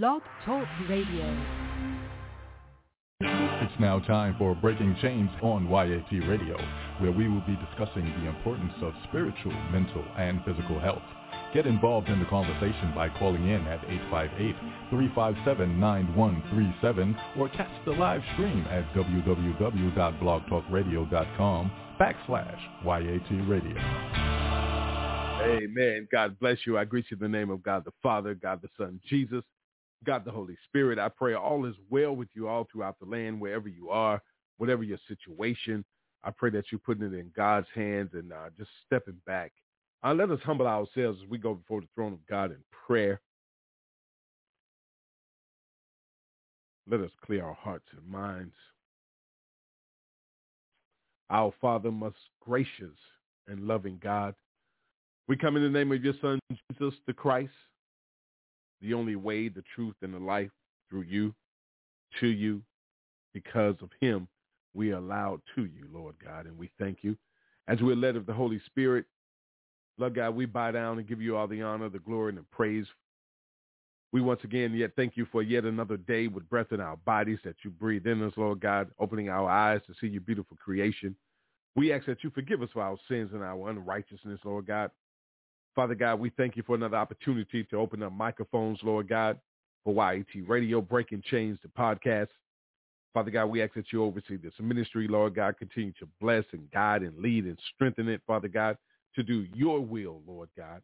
Blog Talk Radio. It's now time for Breaking Chains on YAT Radio, where we will be discussing the importance of spiritual, mental, and physical health. Get involved in the conversation by calling in at 858-357-9137 or catch the live stream at www.blogtalkradio.com backslash YAT Radio. Amen. God bless you. I greet you in the name of God the Father, God the Son, Jesus, God the Holy Spirit. I pray all is well with you all throughout the land, wherever you are, whatever your situation. I pray that you're putting it in God's hands and uh, just stepping back uh, let us humble ourselves as we go before the throne of God in prayer. Let us clear our hearts and minds. Our Father, most gracious and loving God, we come in the name of your Son, Jesus the Christ, the only way, the truth, and the life through you, to you, because of him, we are allowed to you, Lord God, and we thank you. As we're led of the Holy Spirit, Lord God, we bow down and give you all the honor, the glory, and the praise. We once again yet thank you for yet another day with breath in our bodies that you breathe in us, Lord God, opening our eyes to see your beautiful creation. We ask that you forgive us for our sins and our unrighteousness, Lord God. Father God, we thank you for another opportunity to open up microphones, Lord God, for YAT Radio, Breaking Chains, the podcast. Father God, we ask that you oversee this ministry, Lord God. Continue to bless and guide and lead and strengthen it, Father God to do your will, Lord God.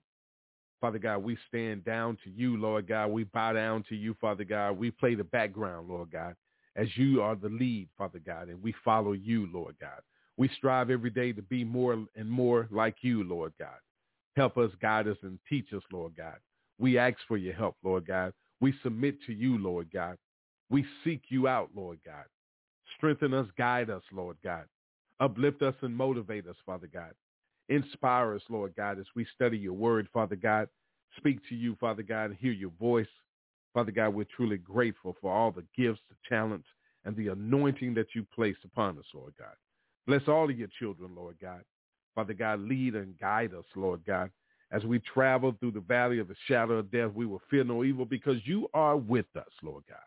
Father God, we stand down to you, Lord God. We bow down to you, Father God. We play the background, Lord God, as you are the lead, Father God, and we follow you, Lord God. We strive every day to be more and more like you, Lord God. Help us, guide us, and teach us, Lord God. We ask for your help, Lord God. We submit to you, Lord God. We seek you out, Lord God. Strengthen us, guide us, Lord God. Uplift us and motivate us, Father God. Inspire us, Lord God, as we study your word, Father God. Speak to you, Father God, and hear your voice. Father God, we're truly grateful for all the gifts, the talents, and the anointing that you placed upon us, Lord God. Bless all of your children, Lord God. Father God, lead and guide us, Lord God. As we travel through the valley of the shadow of death, we will fear no evil because you are with us, Lord God.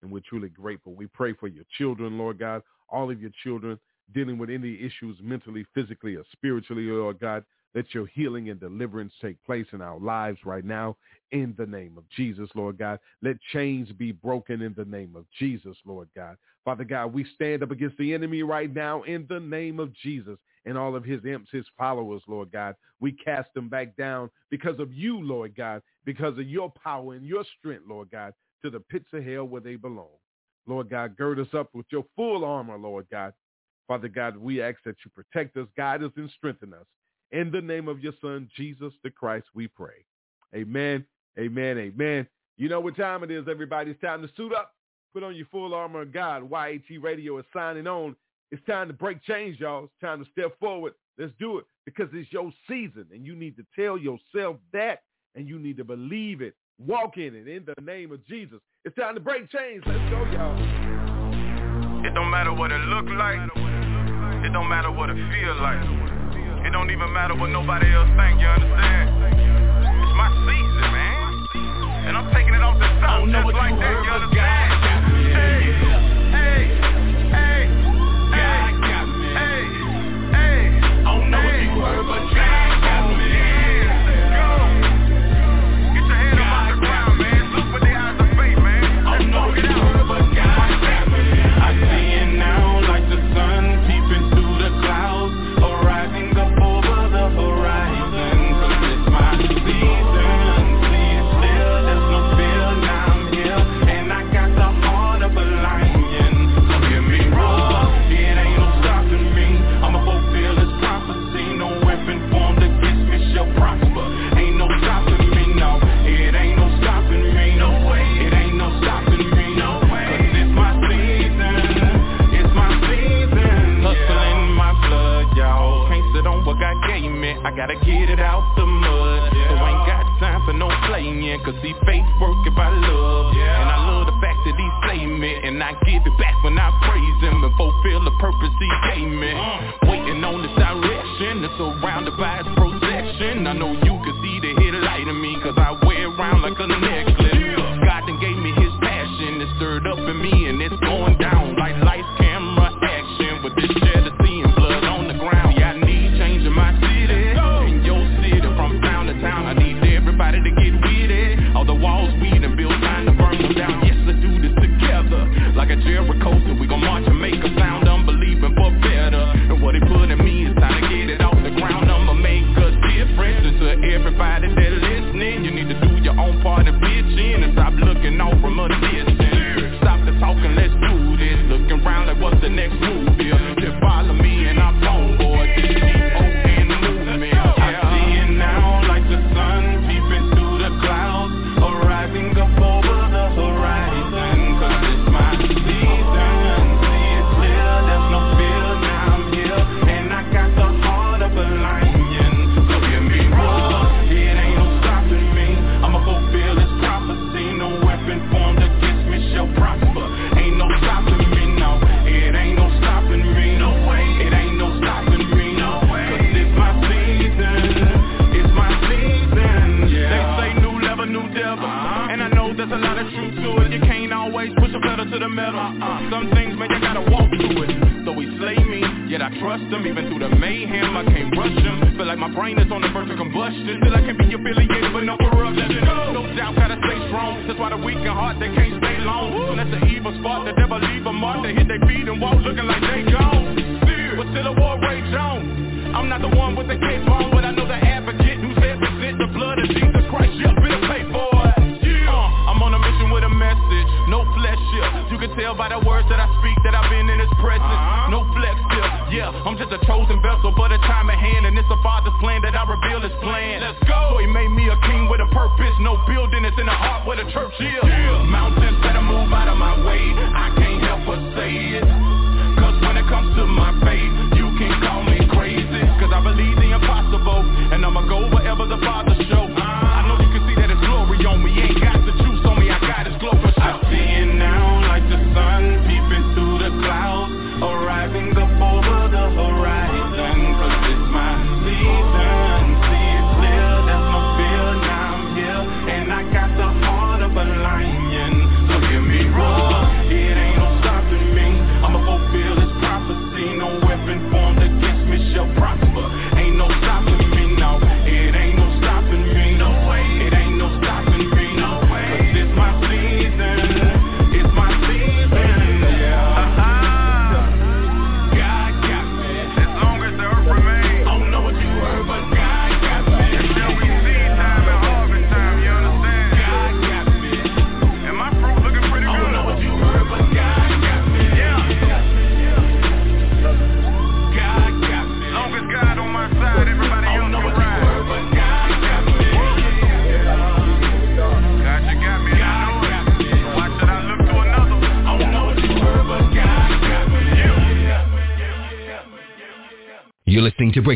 And we're truly grateful. We pray for your children, Lord God, all of your children dealing with any issues mentally, physically, or spiritually, Lord God, let your healing and deliverance take place in our lives right now in the name of Jesus, Lord God. Let chains be broken in the name of Jesus, Lord God. Father God, we stand up against the enemy right now in the name of Jesus and all of his imps, his followers, Lord God. We cast them back down because of you, Lord God, because of your power and your strength, Lord God, to the pits of hell where they belong. Lord God, gird us up with your full armor, Lord God, Father God, we ask that you protect us, guide us, and strengthen us. In the name of your son, Jesus the Christ, we pray. Amen, amen, amen. You know what time it is, everybody. It's time to suit up. Put on your full armor of God. YAT Radio is signing on. It's time to break chains, y'all. It's time to step forward. Let's do it because it's your season and you need to tell yourself that and you need to believe it. Walk in it in the name of Jesus. It's time to break chains. Let's go, y'all. It don't matter what it look like. It don't matter what it feel like. It don't even matter what nobody else think, you understand? It's my season, man. And I'm taking it off the top just like that, you understand?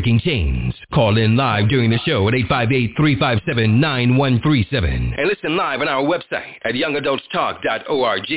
Breaking Chains. Call in live during the show at 858-357-9137. And listen live on our website at youngadultstalk.org.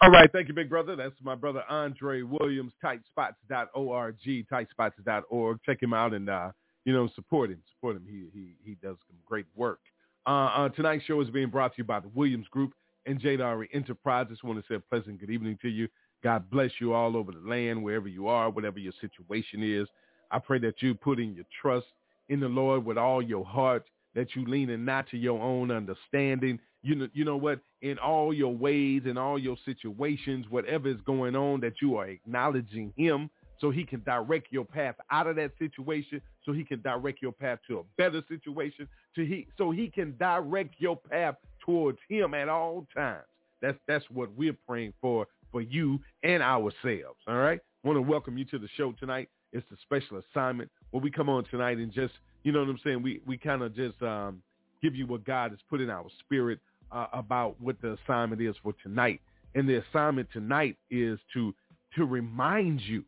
All right, thank you, big brother. That's my brother Andre Williams, tightspots.org, tightspots.org. Check him out and uh, you know support him. Support him. He he he does some great work. Uh, uh, tonight's show is being brought to you by the Williams Group and Jadari Enterprises. want to say a pleasant good evening to you. God bless you all over the land, wherever you are, whatever your situation is. I pray that you put in your trust in the Lord with all your heart, that you lean in not to your own understanding. You know, you know what? In all your ways, in all your situations, whatever is going on, that you are acknowledging him so he can direct your path out of that situation, so he can direct your path to a better situation, to he so he can direct your path towards him at all times. That's that's what we're praying for for you and ourselves. All right. Want to welcome you to the show tonight. It's a special assignment where we come on tonight and just, you know what I'm saying? We we kind of just um, give you what God has put in our spirit uh, about what the assignment is for tonight. And the assignment tonight is to to remind you.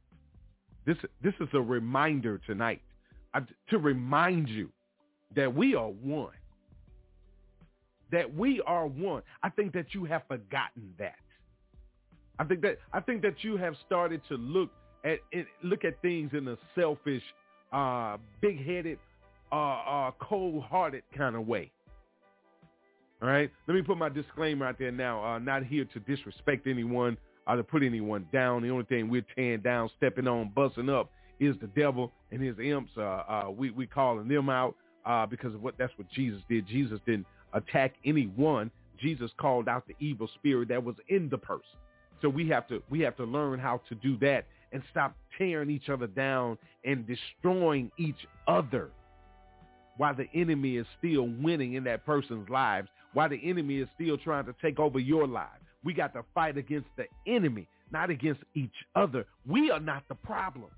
This this is a reminder tonight to remind you that we are one. That we are one. I think that you have forgotten that. I think that I think that you have started to look at it, look at things in a selfish, uh, big-headed, uh, uh, cold-hearted kind of way. All right. Let me put my disclaimer out there now. Uh, not here to disrespect anyone or to put anyone down. The only thing we're tearing down, stepping on, busting up is the devil and his imps. Uh, uh, we we calling them out uh, because of what that's what Jesus did. Jesus didn't attack anyone. Jesus called out the evil spirit that was in the person. So we have to we have to learn how to do that and stop tearing each other down and destroying each other while the enemy is still winning in that person's lives, while the enemy is still trying to take over your life. We got to fight against the enemy, not against each other. We are not the problem.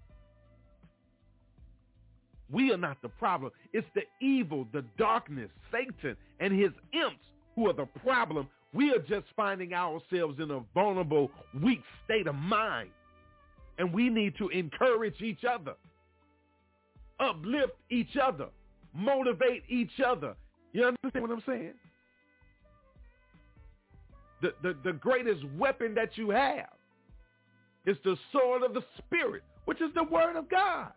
We are not the problem. It's the evil, the darkness, Satan, and his imps who are the problem. We are just finding ourselves in a vulnerable, weak state of mind. And we need to encourage each other, uplift each other, motivate each other. You understand what I'm saying? The, the, the greatest weapon that you have is the sword of the Spirit, which is the word of God.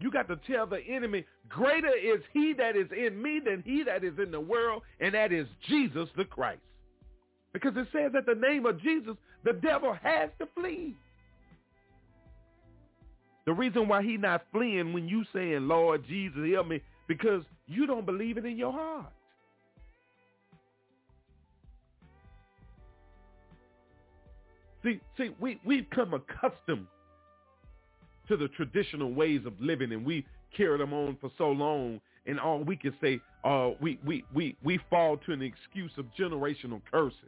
You got to tell the enemy, greater is he that is in me than he that is in the world, and that is Jesus the Christ. Because it says that the name of Jesus, the devil has to flee. The reason why he not fleeing when you saying, Lord Jesus, help me, because you don't believe it in your heart. See, see, we, we've come accustomed to the traditional ways of living and we carry them on for so long and all we can say uh, we, we, we, we fall to an excuse of generational curses.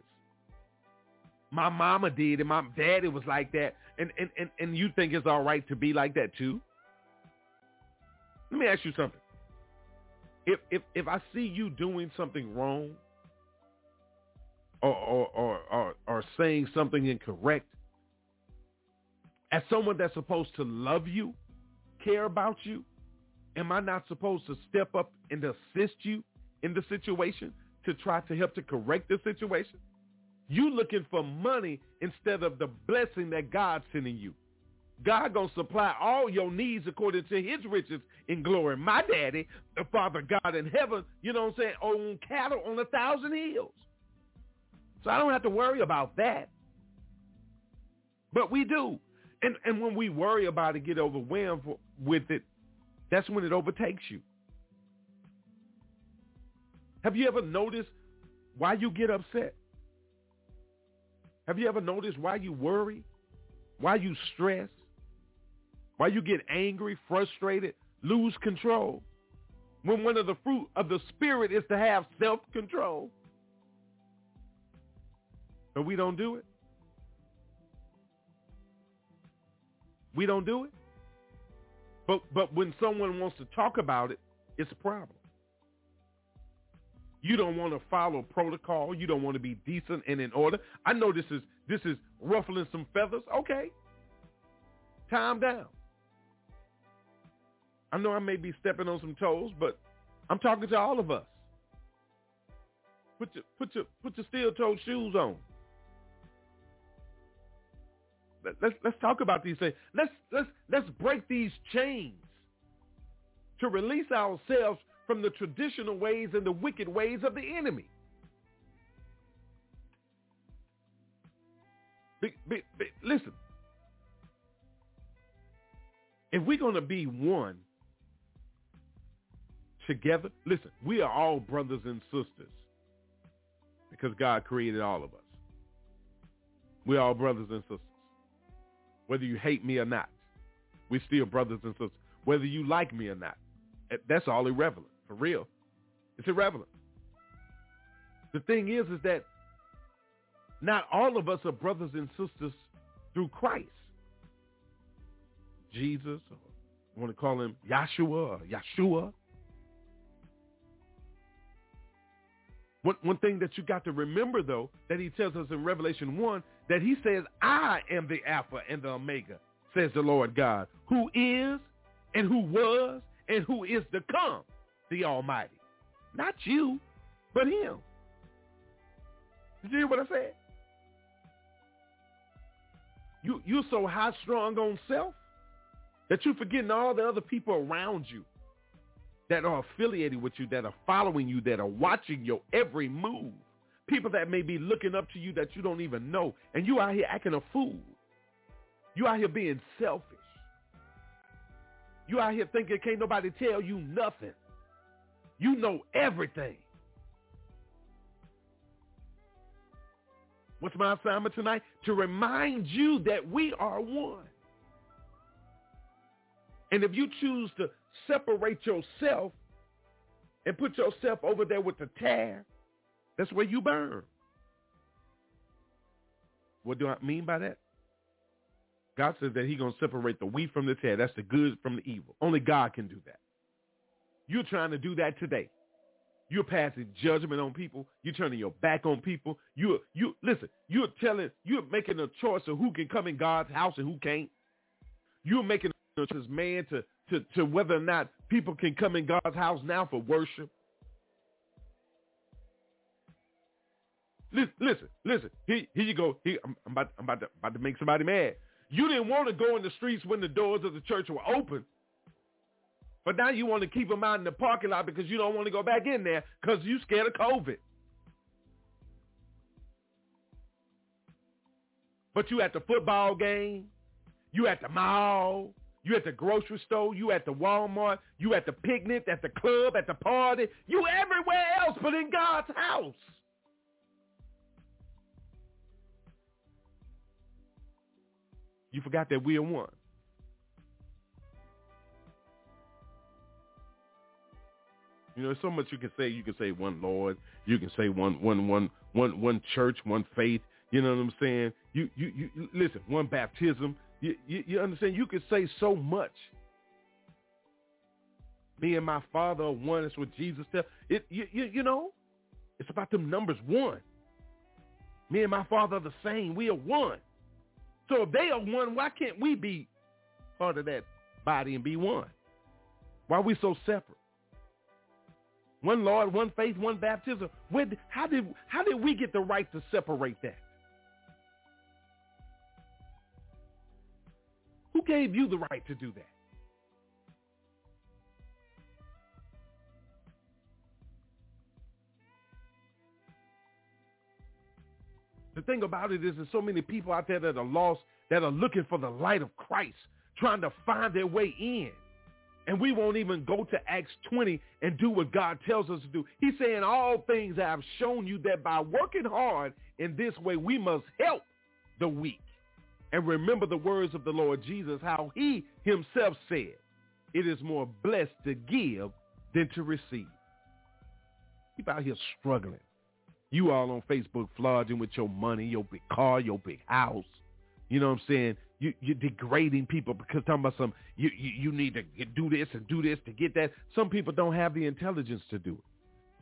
My mama did and my daddy was like that and, and, and, and you think it's all right to be like that too? Let me ask you something. If if if I see you doing something wrong or or or, or, or saying something incorrect, as someone that's supposed to love you, care about you, am I not supposed to step up and assist you in the situation to try to help to correct the situation? You looking for money instead of the blessing that God's sending you. God gonna supply all your needs according to his riches in glory. My daddy, the Father God in heaven, you know what I'm saying, own cattle on a thousand hills. So I don't have to worry about that. But we do. And and when we worry about it, get overwhelmed with it, that's when it overtakes you. Have you ever noticed why you get upset? Have you ever noticed why you worry? Why you stress? Why you get angry, frustrated, lose control? When one of the fruit of the spirit is to have self-control. But we don't do it. We don't do it. But but when someone wants to talk about it, it's a problem. You don't want to follow protocol. You don't want to be decent and in order. I know this is this is ruffling some feathers. Okay. Time down. I know I may be stepping on some toes, but I'm talking to all of us. Put your put your put your steel-toed shoes on. Let's let's talk about these things. Let's let's let's break these chains to release ourselves from the traditional ways and the wicked ways of the enemy. Be, be, be, listen, if we're going to be one together, listen, we are all brothers and sisters because God created all of us. We're all brothers and sisters whether you hate me or not. We're still brothers and sisters, whether you like me or not. That's all irrelevant, for real. It's irrelevant. The thing is, is that not all of us are brothers and sisters through Christ. Jesus, or I want to call him Yahshua or Yeshua. One, one thing that you got to remember, though, that he tells us in Revelation 1, that he says, I am the Alpha and the Omega, says the Lord God, who is and who was and who is to come, the Almighty. Not you, but him. Did you hear what I said? You, you're so high strong on self that you're forgetting all the other people around you that are affiliated with you, that are following you, that are watching your every move. People that may be looking up to you that you don't even know. And you out here acting a fool. You out here being selfish. You out here thinking can't nobody tell you nothing. You know everything. What's my assignment tonight? To remind you that we are one. And if you choose to separate yourself and put yourself over there with the tare, that's where you burn. What do I mean by that? God says that he's going to separate the wheat from the tare. That's the good from the evil. Only God can do that. You're trying to do that today. You're passing judgment on people. You're turning your back on people. You you listen. You're telling. You're making a choice of who can come in God's house and who can't. You're making a choice, man, to to to whether or not people can come in God's house now for worship. Listen, listen, listen. Here, here you go. Here, I'm, I'm, about, I'm about, to, about to make somebody mad. You didn't want to go in the streets when the doors of the church were open. But now you want to keep them out in the parking lot because you don't want to go back in there because you scared of COVID. But you at the football game, you at the mall, you at the grocery store, you at the Walmart, you at the picnic, at the club, at the party, you everywhere else but in God's house. You forgot that we are one. You know, so much you can say. You can say one Lord. You can say one, one, one, one, one church, one faith. You know what I'm saying? You, you, you listen. One baptism. You, you, you understand? You can say so much. Me and my Father are one. That's what Jesus said. It, you, you, you know, it's about them numbers one. Me and my Father are the same. We are one. So if they are one, why can't we be part of that body and be one? Why are we so separate? One Lord, one faith, one baptism. Where, how did how did we get the right to separate that? Who gave you the right to do that? The thing about it is there's so many people out there that are lost, that are looking for the light of Christ, trying to find their way in. And we won't even go to Acts 20 and do what God tells us to do. He's saying all things I have shown you that by working hard in this way, we must help the weak. And remember the words of the Lord Jesus, how he himself said, it is more blessed to give than to receive. Keep out here struggling. You all on Facebook flogging with your money, your big car, your big house. You know what I'm saying? You, you're degrading people because talking about some, you, you, you need to do this and do this to get that. Some people don't have the intelligence to do it.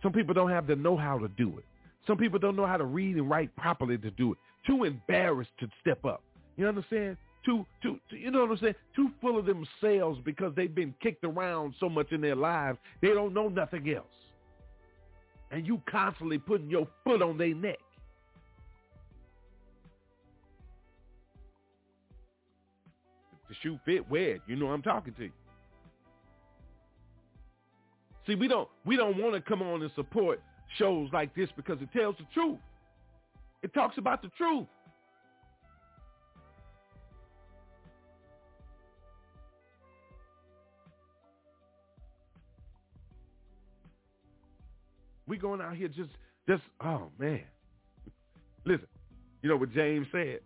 Some people don't have the know-how to do it. Some people don't know how to read and write properly to do it. Too embarrassed to step up. You understand? Too, too, too, you know what I'm saying? Too full of themselves because they've been kicked around so much in their lives. They don't know nothing else and you constantly putting your foot on their neck. If the shoe fit, wear it. You know I'm talking to you. See, we don't we don't want to come on and support shows like this because it tells the truth. It talks about the truth. We going out here just, just, oh man. Listen, you know what James said?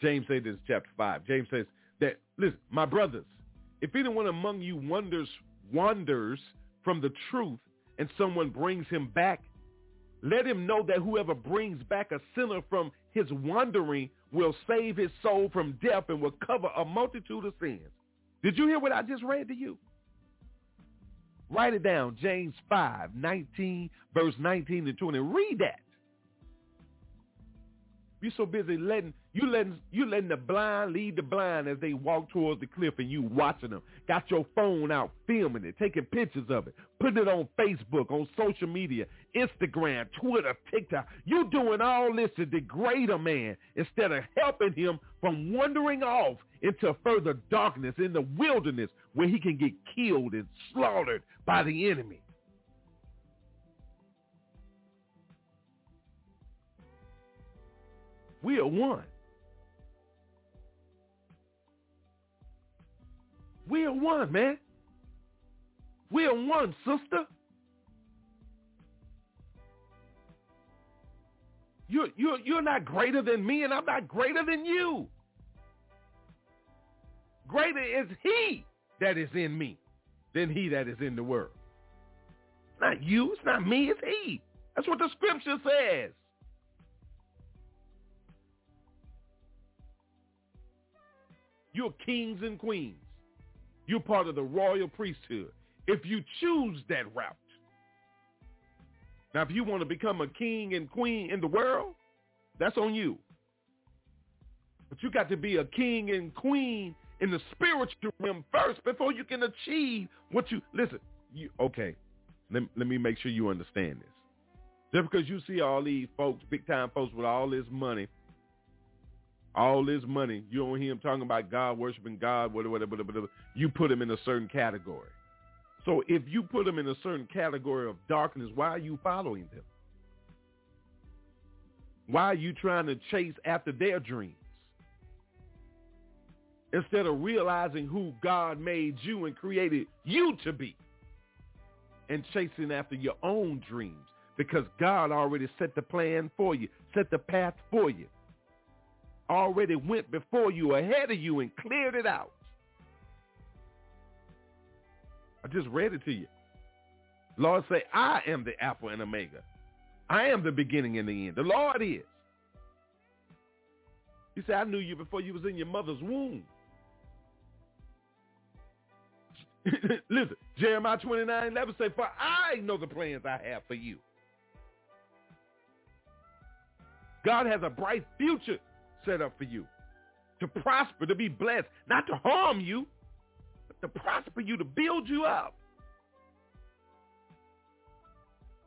James said this chapter 5. James says that, listen, my brothers, if anyone among you wonders, wanders from the truth and someone brings him back, let him know that whoever brings back a sinner from his wandering will save his soul from death and will cover a multitude of sins. Did you hear what I just read to you? Write it down, James 5, 19, verse 19 to 20. Read that. You're so busy letting you letting you letting the blind lead the blind as they walk towards the cliff and you watching them. Got your phone out, filming it, taking pictures of it, putting it on Facebook, on social media, Instagram, Twitter, TikTok. You doing all this to degrade a man instead of helping him from wandering off into further darkness in the wilderness where he can get killed and slaughtered by the enemy. We are one. We are one, man. We are one, sister. You're, you're, you're not greater than me, and I'm not greater than you. Greater is he that is in me than he that is in the world. Not you. It's not me. It's he. That's what the scripture says. You're kings and queens. You're part of the royal priesthood. If you choose that route. Now, if you want to become a king and queen in the world, that's on you. But you got to be a king and queen in the spiritual realm first before you can achieve what you listen. You okay? Let, let me make sure you understand this. Just because you see all these folks, big time folks with all this money, all this money, you don't hear them talking about God, worshiping God, whatever, whatever, whatever. You put them in a certain category. So if you put them in a certain category of darkness, why are you following them? Why are you trying to chase after their dreams? Instead of realizing who God made you and created you to be and chasing after your own dreams because God already set the plan for you, set the path for you, already went before you, ahead of you, and cleared it out. I just read it to you. Lord say, I am the Alpha and Omega. I am the beginning and the end. The Lord is. He said, I knew you before you was in your mother's womb. Listen, Jeremiah 29, 11 say, for I know the plans I have for you. God has a bright future set up for you. To prosper, to be blessed, not to harm you, but to prosper you, to build you up.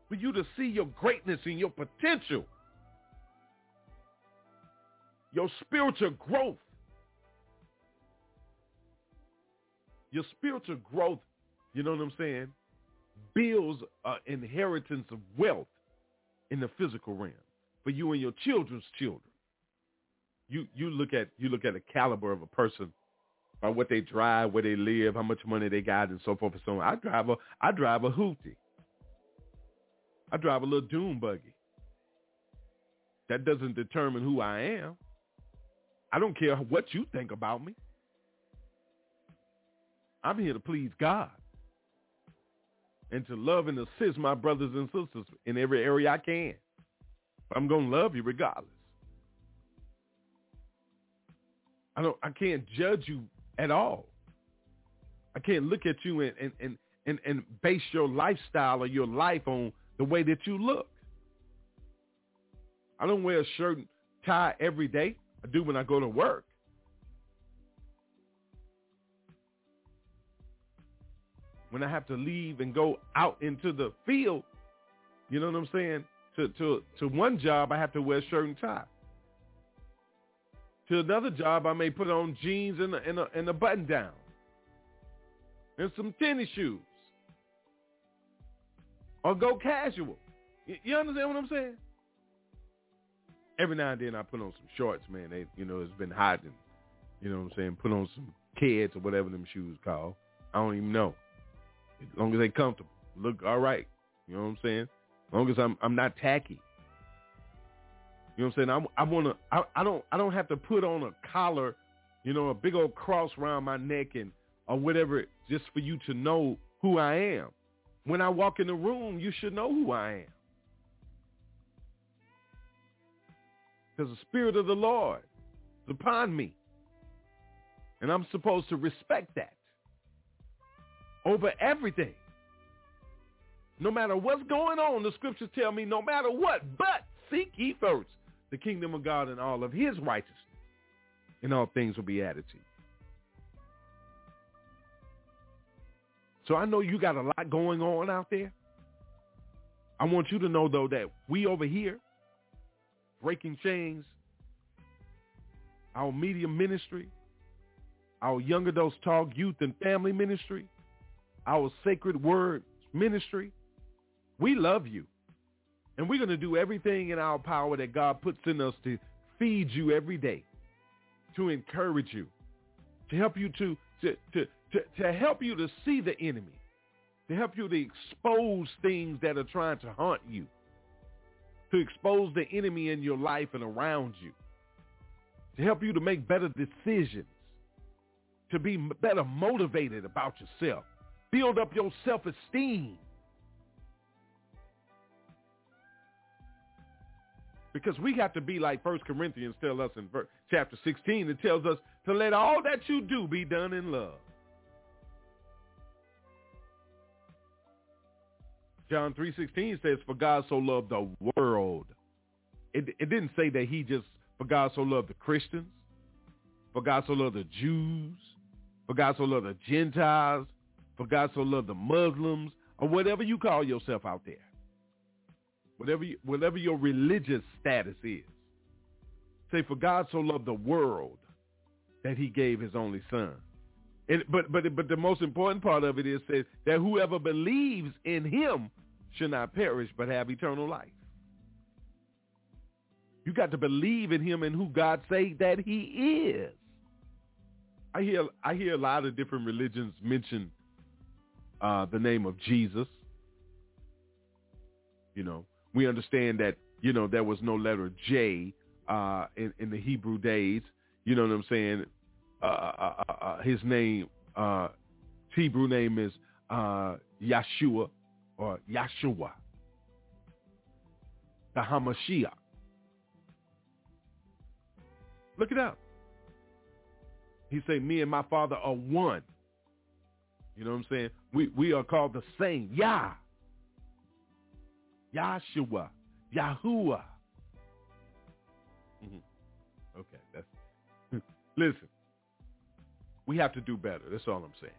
For you to see your greatness and your potential. Your spiritual growth. Your spiritual growth, you know what I'm saying, builds an inheritance of wealth in the physical realm for you and your children's children. You you look at you look at the caliber of a person by what they drive, where they live, how much money they got, and so forth and so on. I drive a I drive a hootie. I drive a little dune buggy. That doesn't determine who I am. I don't care what you think about me. I'm here to please God and to love and assist my brothers and sisters in every area I can. I'm going to love you regardless. I don't I can't judge you at all. I can't look at you and and, and, and, and base your lifestyle or your life on the way that you look. I don't wear a shirt and tie every day. I do when I go to work. When I have to leave and go out into the field, you know what I'm saying? To to to one job I have to wear a shirt and tie. To another job, I may put on jeans and a, and a, and a button down and some tennis shoes or go casual. You, understand what I'm saying? Every now and then I put on some shorts, man. They, you know, it's been hot and, you know what I'm saying, put on some Keds or whatever them shoes called. I don't even know. As long as they comfortable, look all right. You know what I'm saying? As long as I'm I'm not tacky. You know what I'm saying? I, I want to. I, I don't. I don't have to put on a collar, you know, a big old cross around my neck and or whatever, just for you to know who I am. When I walk in the room, you should know who I am. Because the Spirit of the Lord is upon me. And I'm supposed to respect that over everything. No matter what's going on, the scriptures tell me no matter what, but seek ye first the kingdom of God and all of his righteousness, and all things will be added to you. So I know you got a lot going on out there. I want you to know, though, that we over here, Breaking Chains, our media ministry, our Young Adults Talk Youth and Family Ministry, our Sacred Word Ministry, we love you. And we're going to do everything in our power that God puts in us to feed you every day, to encourage you, to help you to, to, to, to, to help you to see the enemy, to help you to expose things that are trying to haunt you, to expose the enemy in your life and around you, to help you to make better decisions, to be better motivated about yourself, build up your self-esteem. Because we have to be like First Corinthians tells us in verse, chapter 16. It tells us to let all that you do be done in love. John 3.16 says, for God so loved the world. It, it didn't say that he just, for God so loved the Christians, for God so loved the Jews, for God so loved the Gentiles, for God so loved the Muslims, or whatever you call yourself out there. Whatever, you, whatever your religious status is. Say, for God so loved the world that he gave his only son. And, but but but the most important part of it is says that whoever believes in him should not perish but have eternal life. You got to believe in him and who God say that he is. I hear I hear a lot of different religions mention uh, the name of Jesus. You know, we understand that you know there was no letter J uh, in, in the Hebrew days. You know what I'm saying? Uh, uh, uh, uh his name, uh, Hebrew name is Yeshua or Yeshua, the Hamashiach. Look it up. He say, me and my father are one. You know what I'm saying? We we are called the same. Yah. Yahshua. Yahuwah. Mm-hmm. Okay, that's listen. We have to do better. That's all I'm saying.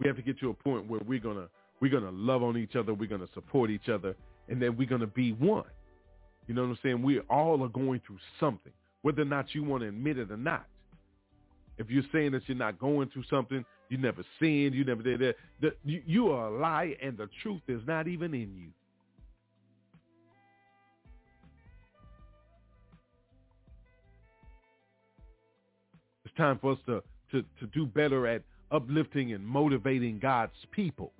We have to get to a point where we're gonna we're gonna love on each other, we're gonna support each other, and then we're gonna be one. You know what I'm saying? We all are going through something, whether or not you want to admit it or not. If you're saying that you're not going through something, you never sinned, you never did that, the, you, you are a liar, and the truth is not even in you. It's time for us to, to, to do better at uplifting and motivating God's people,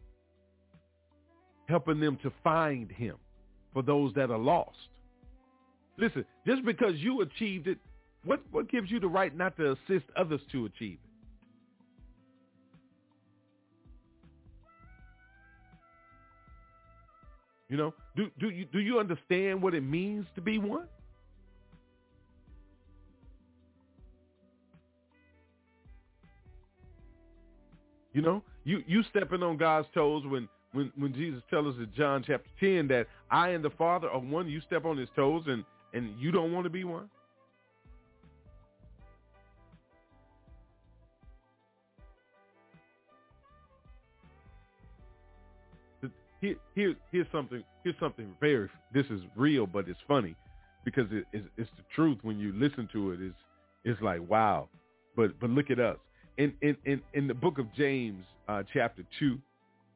helping them to find him for those that are lost. Listen, just because you achieved it, what, what gives you the right not to assist others to achieve it? You know, do do you do you understand what it means to be one? You know, you you stepping on God's toes when when when Jesus tells us in John chapter ten that I and the Father are one. You step on His toes and and you don't want to be one. Here, here, here's something. Here's something very. This is real, but it's funny because it, it's, it's the truth. When you listen to it, it's it's like wow. But but look at us in in in, in the book of James, uh, chapter two.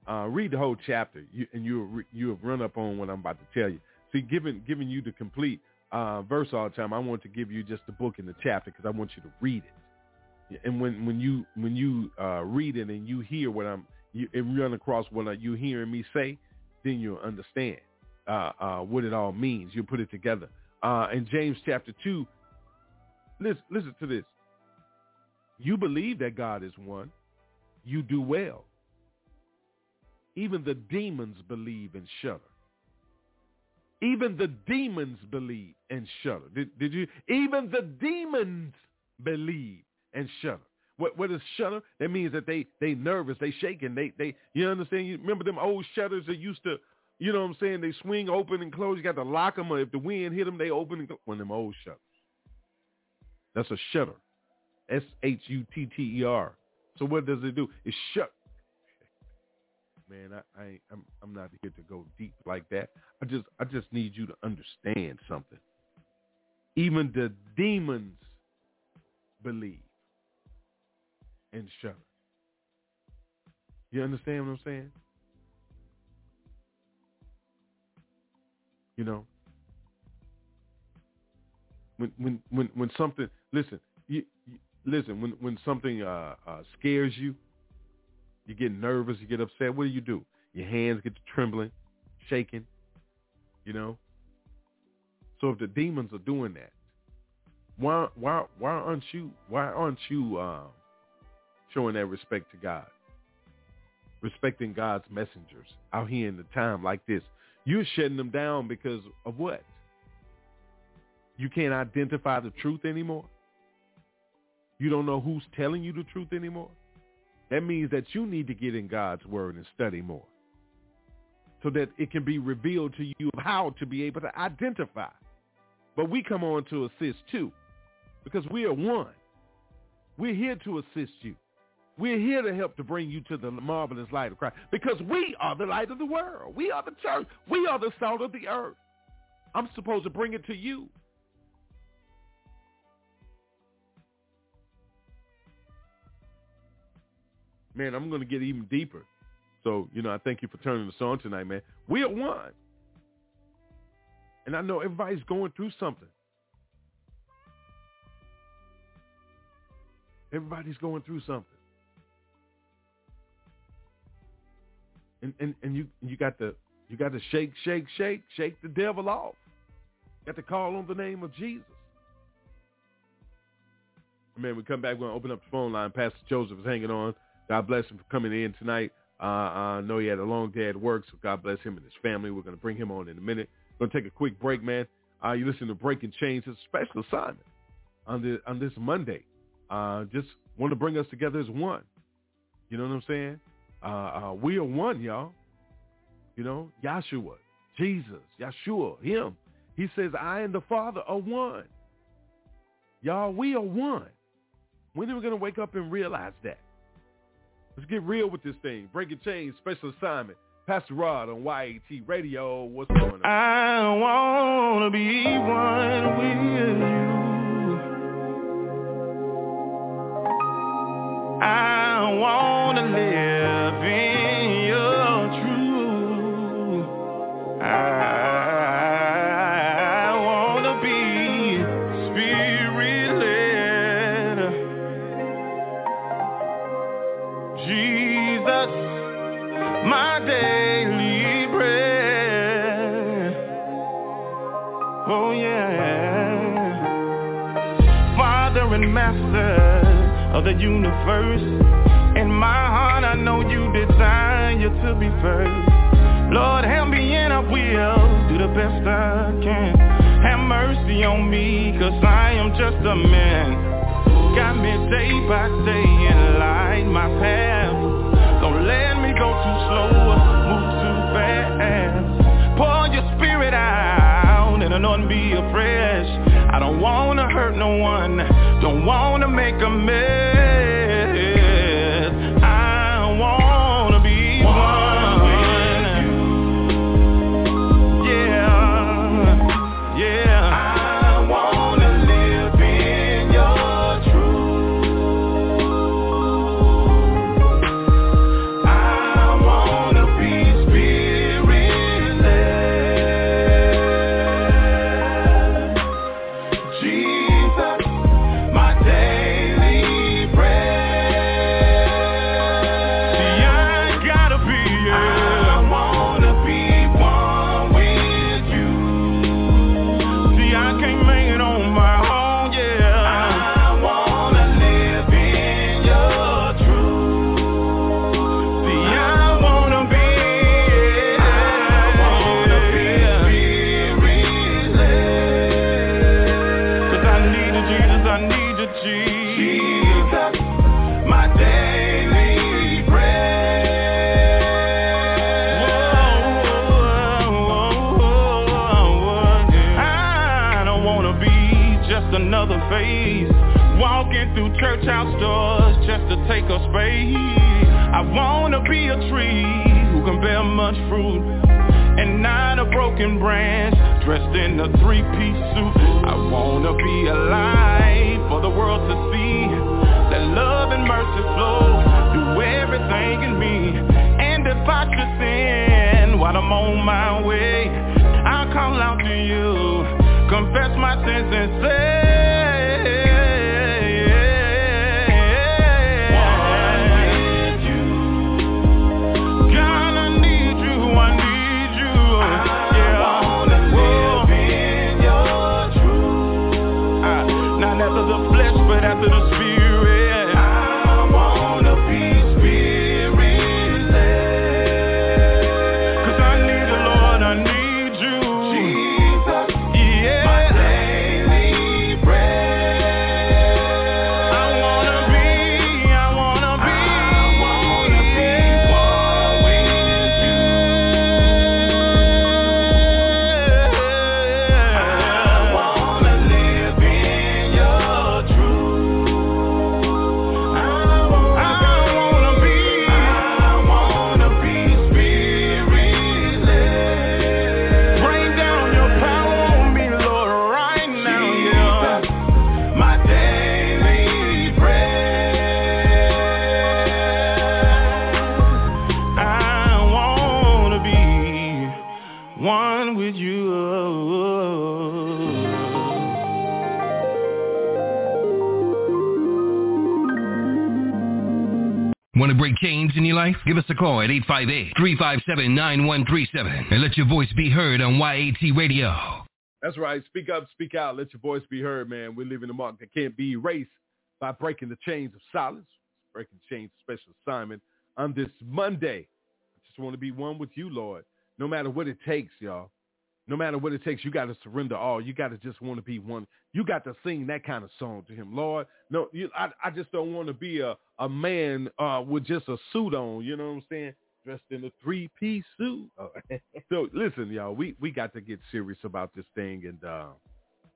Uh, read the whole chapter, you, and you you have run up on what I'm about to tell you. See, giving giving you the complete uh, verse all the time, I want to give you just the book and the chapter because I want you to read it. And when when you when you uh, read it and you hear what I'm you and run across what you hearing me say, then you'll understand uh, uh, what it all means. You'll put it together. Uh, in James chapter two, listen listen to this. You believe that God is one. You do well. Even the demons believe and shudder. Even the demons believe and shudder. Did, did you? Even the demons believe and shudder. What what is shudder? That means that they they nervous, they shaking, they they you understand? You remember them old shutters that used to, you know what I'm saying? They swing open and close. You got to lock them, or if the wind hit them, they open and close. One of them old shutters. That's a shutter. S H U T T E R. So what does it do? It shut. Man, I, I I'm I'm not here to go deep like that. I just I just need you to understand something. Even the demons believe and shudder. You understand what I'm saying? You know, when when when when something listen, listen, when when something uh, uh, scares you, You get nervous, you get upset. What do you do? Your hands get trembling, shaking, you know? So if the demons are doing that, why why why aren't you why aren't you uh, showing that respect to God? Respecting God's messengers out here in the time like this. You're shutting them down because of what? You can't identify the truth anymore. You don't know who's telling you the truth anymore. That means that you need to get in God's word and study more so that it can be revealed to you how to be able to identify. But we come on to assist too because we are one. We're here to assist you. We're here to help to bring you to the marvelous light of Christ because we are the light of the world. We are the church. We are the salt of the earth. I'm supposed to bring it to you. Man, I'm going to get even deeper. So, you know, I thank you for turning this on tonight, man. We are one. And I know everybody's going through something. Everybody's going through something. And and, and you you got to you got to shake, shake, shake, shake the devil off. You got to call on the name of Jesus. Man, we come back, we're to open up the phone line. Pastor Joseph is hanging on. God bless him for coming in tonight. Uh, I know he had a long day at work, so God bless him and his family. We're going to bring him on in a minute. We're going to take a quick break, man. Uh, you listen to Breaking Chains, it's a special assignment on, the, on this Monday. Uh, just want to bring us together as one. You know what I'm saying? Uh, uh, we are one, y'all. You know, Yahshua, Jesus, Yeshua, him. He says, I and the Father are one. Y'all, we are one. When are we going to wake up and realize that? Let's get real with this thing. Breaking Chains, special assignment. Pastor Rod on YAT Radio. What's going on? I want to be one with you. I want to live universe. In my heart I know you desire to be first. Lord help me and I will do the best I can. Have mercy on me cause I am just a man. Got me day by day and light my path. Don't let me go too slow, move too fast. Pour your spirit out and anoint me afresh. I don't wanna hurt no one, don't wanna make a mess. Take a space. I wanna be a tree who can bear much fruit and not a broken branch dressed in a three-piece suit. I wanna be alive for the world to see. That love and mercy flow through everything in me. And if I should sin while I'm on my way, I'll call out to you, confess my sins and say, happiness life? Give us a call at 858-357-9137 and let your voice be heard on YAT Radio. That's right. Speak up, speak out. Let your voice be heard, man. We're living a mark that can't be erased by breaking the chains of silence, breaking the chains of special assignment on this Monday. I just want to be one with you, Lord, no matter what it takes, y'all no matter what it takes, you got to surrender all. You got to just want to be one. You got to sing that kind of song to him, Lord. No, you, I, I just don't want to be a, a man uh, with just a suit on. You know what I'm saying? Dressed in a three-piece suit. Oh. so listen, y'all, we, we got to get serious about this thing and uh,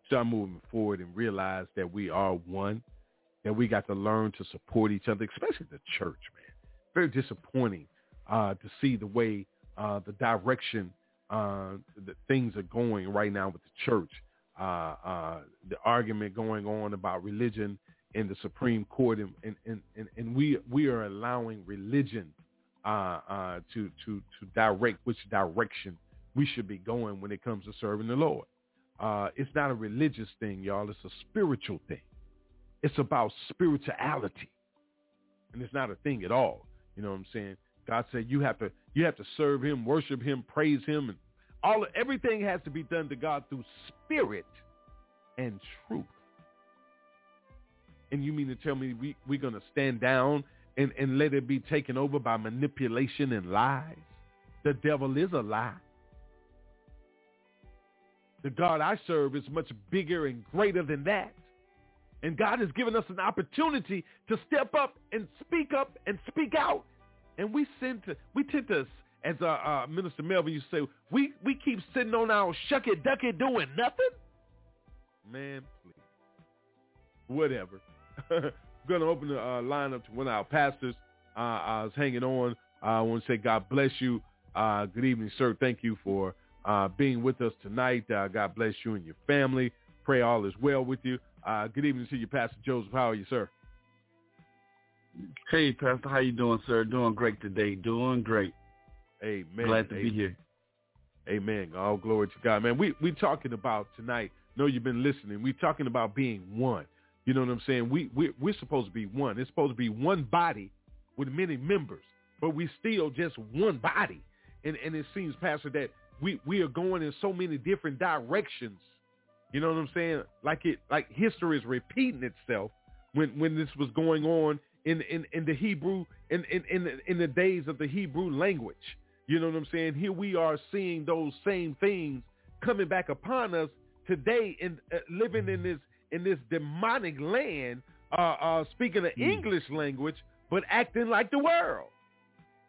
start moving forward and realize that we are one, that we got to learn to support each other, especially the church, man. Very disappointing uh, to see the way uh, the direction uh, the things are going right now with the church. Uh, uh, the argument going on about religion in the Supreme Court, and and, and, and we we are allowing religion uh, uh, to to to direct which direction we should be going when it comes to serving the Lord. Uh, it's not a religious thing, y'all. It's a spiritual thing. It's about spirituality, and it's not a thing at all. You know what I'm saying? God said you have to you have to serve him, worship him, praise him, and all everything has to be done to God through spirit and truth. And you mean to tell me we, we're going to stand down and, and let it be taken over by manipulation and lies? The devil is a lie. The God I serve is much bigger and greater than that. And God has given us an opportunity to step up and speak up and speak out. And we tend to we tend to as uh, uh, Minister Melvin used to say, we, we keep sitting on our shucky ducky doing nothing? Man, please. Whatever. We're going to open the uh, line up to one of our pastors. Uh, I was hanging on. I want to say God bless you. Uh, good evening, sir. Thank you for uh, being with us tonight. God bless you and your family. Pray all is well with you. good evening to you, Pastor Joseph. How are you, sir? Hey, Pastor. How you doing, sir? Doing great today. Doing great. Amen. Glad to Amen. be here. Amen. All glory to God, man. We we talking about tonight. Know you've been listening. We talking about being one. You know what I'm saying? We we we're supposed to be one. It's supposed to be one body with many members, but we still just one body. And and it seems, Pastor, that we we are going in so many different directions. You know what I'm saying? Like it like history is repeating itself when when this was going on in in, in the Hebrew in, in in in the days of the Hebrew language. You know what I'm saying? Here we are seeing those same things coming back upon us today and uh, living in this in this demonic land, uh, uh, speaking the mm. English language, but acting like the world.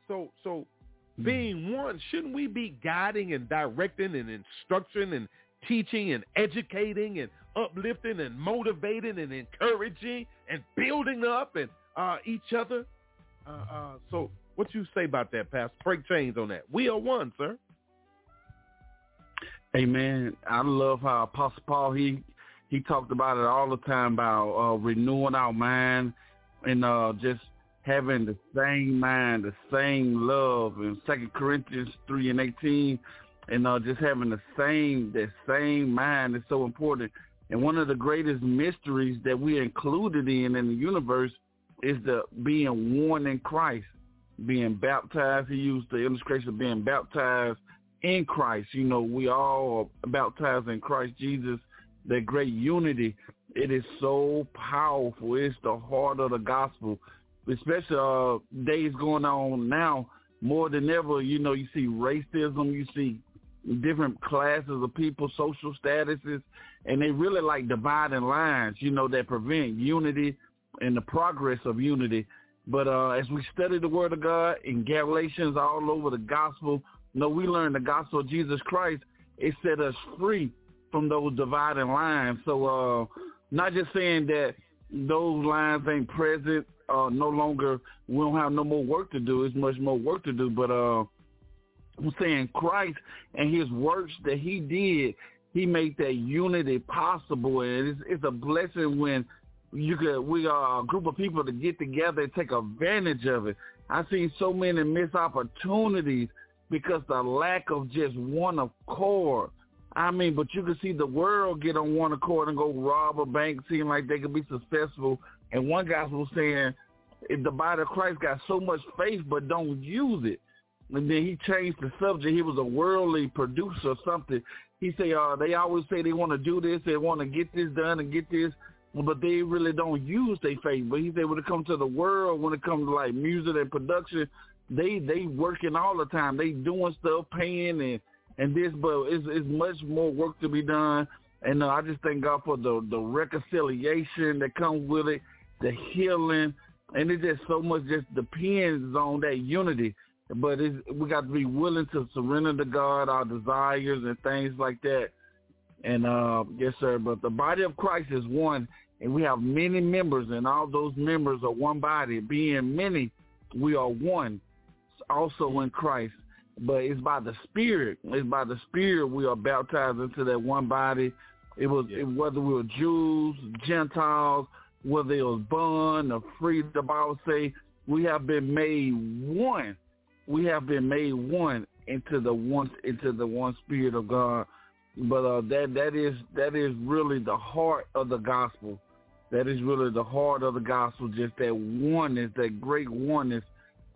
So so mm. being one, shouldn't we be guiding and directing and instructing and teaching and educating and uplifting and motivating and encouraging and building up and uh, each other? Uh, uh, so what you say about that, Pastor? Break chains on that. We are one, sir. Amen. I love how Apostle Paul he he talked about it all the time about uh, renewing our mind and uh, just having the same mind, the same love. In Second Corinthians three and eighteen, and uh, just having the same that same mind is so important. And one of the greatest mysteries that we're included in in the universe is the being one in Christ being baptized. He used the illustration of being baptized in Christ. You know, we all are baptized in Christ Jesus, that great unity. It is so powerful. It's the heart of the gospel, especially uh, days going on now. More than ever, you know, you see racism, you see different classes of people, social statuses, and they really like dividing lines, you know, that prevent unity and the progress of unity. But uh, as we study the Word of God in Galatians, all over the gospel, you know, we learn the gospel of Jesus Christ. It set us free from those dividing lines. So uh, not just saying that those lines ain't present, uh, no longer, we don't have no more work to do. It's much more work to do. But uh, I'm saying Christ and his works that he did, he made that unity possible. And it's, it's a blessing when – you could we are a group of people to get together and take advantage of it. I've seen so many missed opportunities because the lack of just one accord. I mean, but you can see the world get on one accord and go rob a bank, seem like they could be successful. And one was saying, if the body of Christ got so much faith but don't use it, and then he changed the subject. He was a worldly producer or something. He said, uh, they always say they want to do this, they want to get this done and get this, but they really don't use their faith. But he said when it comes to the world, when it comes to like music and production, they they working all the time. They doing stuff, paying and and this, but it's it's much more work to be done. And uh, I just thank God for the the reconciliation that comes with it, the healing, and it just so much just depends on that unity. But we got to be willing to surrender to God our desires and things like that. And uh, yes, sir. But the body of Christ is one, and we have many members, and all those members are one body. Being many, we are one also in Christ. But it's by the Spirit. It's by the Spirit we are baptized into that one body. It was yeah. whether we were Jews, Gentiles, whether it was born or free. The Bible say we have been made one. We have been made one into the one into the one Spirit of God. But uh, that that is that is really the heart of the gospel. That is really the heart of the gospel. Just that oneness, that great oneness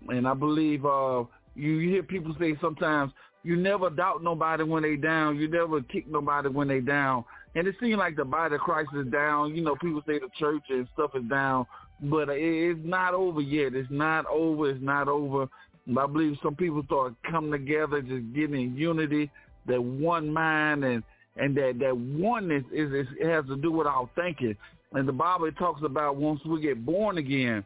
and I believe uh, you, hear people say sometimes you never doubt nobody when they down. You never kick nobody when they down. And it seems like the body of Christ is down. You know, people say the church and stuff is down, but it's not over yet. It's not over. It's not over. I believe some people start coming together, just getting in unity, that one mind, and and that that oneness is, is it has to do with our thinking. And the Bible talks about once we get born again,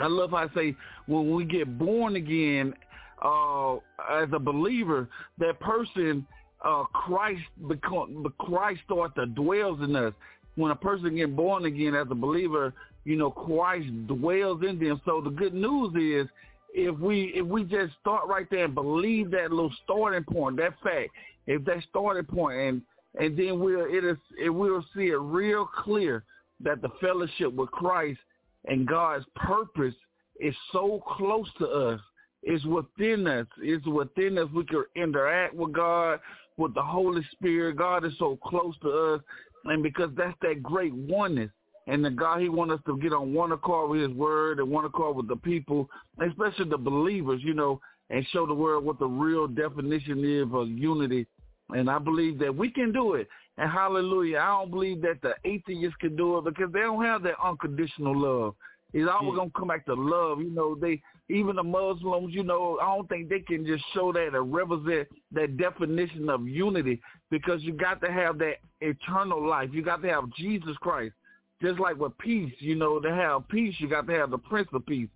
I love how I say when we get born again uh, as a believer, that person uh, Christ become Christ start to dwells in us. When a person get born again as a believer, you know Christ dwells in them. So the good news is if we if we just start right there and believe that little starting point, that fact, if that starting point, and and then we'll it is it will see it real clear that the fellowship with Christ and God's purpose is so close to us. It's within us. It's within us. We can interact with God, with the Holy Spirit. God is so close to us. And because that's that great oneness. And the God, he wants us to get on one accord with his word and one accord with the people, especially the believers, you know, and show the world what the real definition is of unity. And I believe that we can do it. And hallelujah, I don't believe that the atheists can do it because they don't have that unconditional love. It's always yeah. gonna come back to love. You know, they even the Muslims, you know, I don't think they can just show that or represent that definition of unity because you got to have that eternal life. You got to have Jesus Christ. Just like with peace, you know, to have peace, you got to have the Prince of Peace.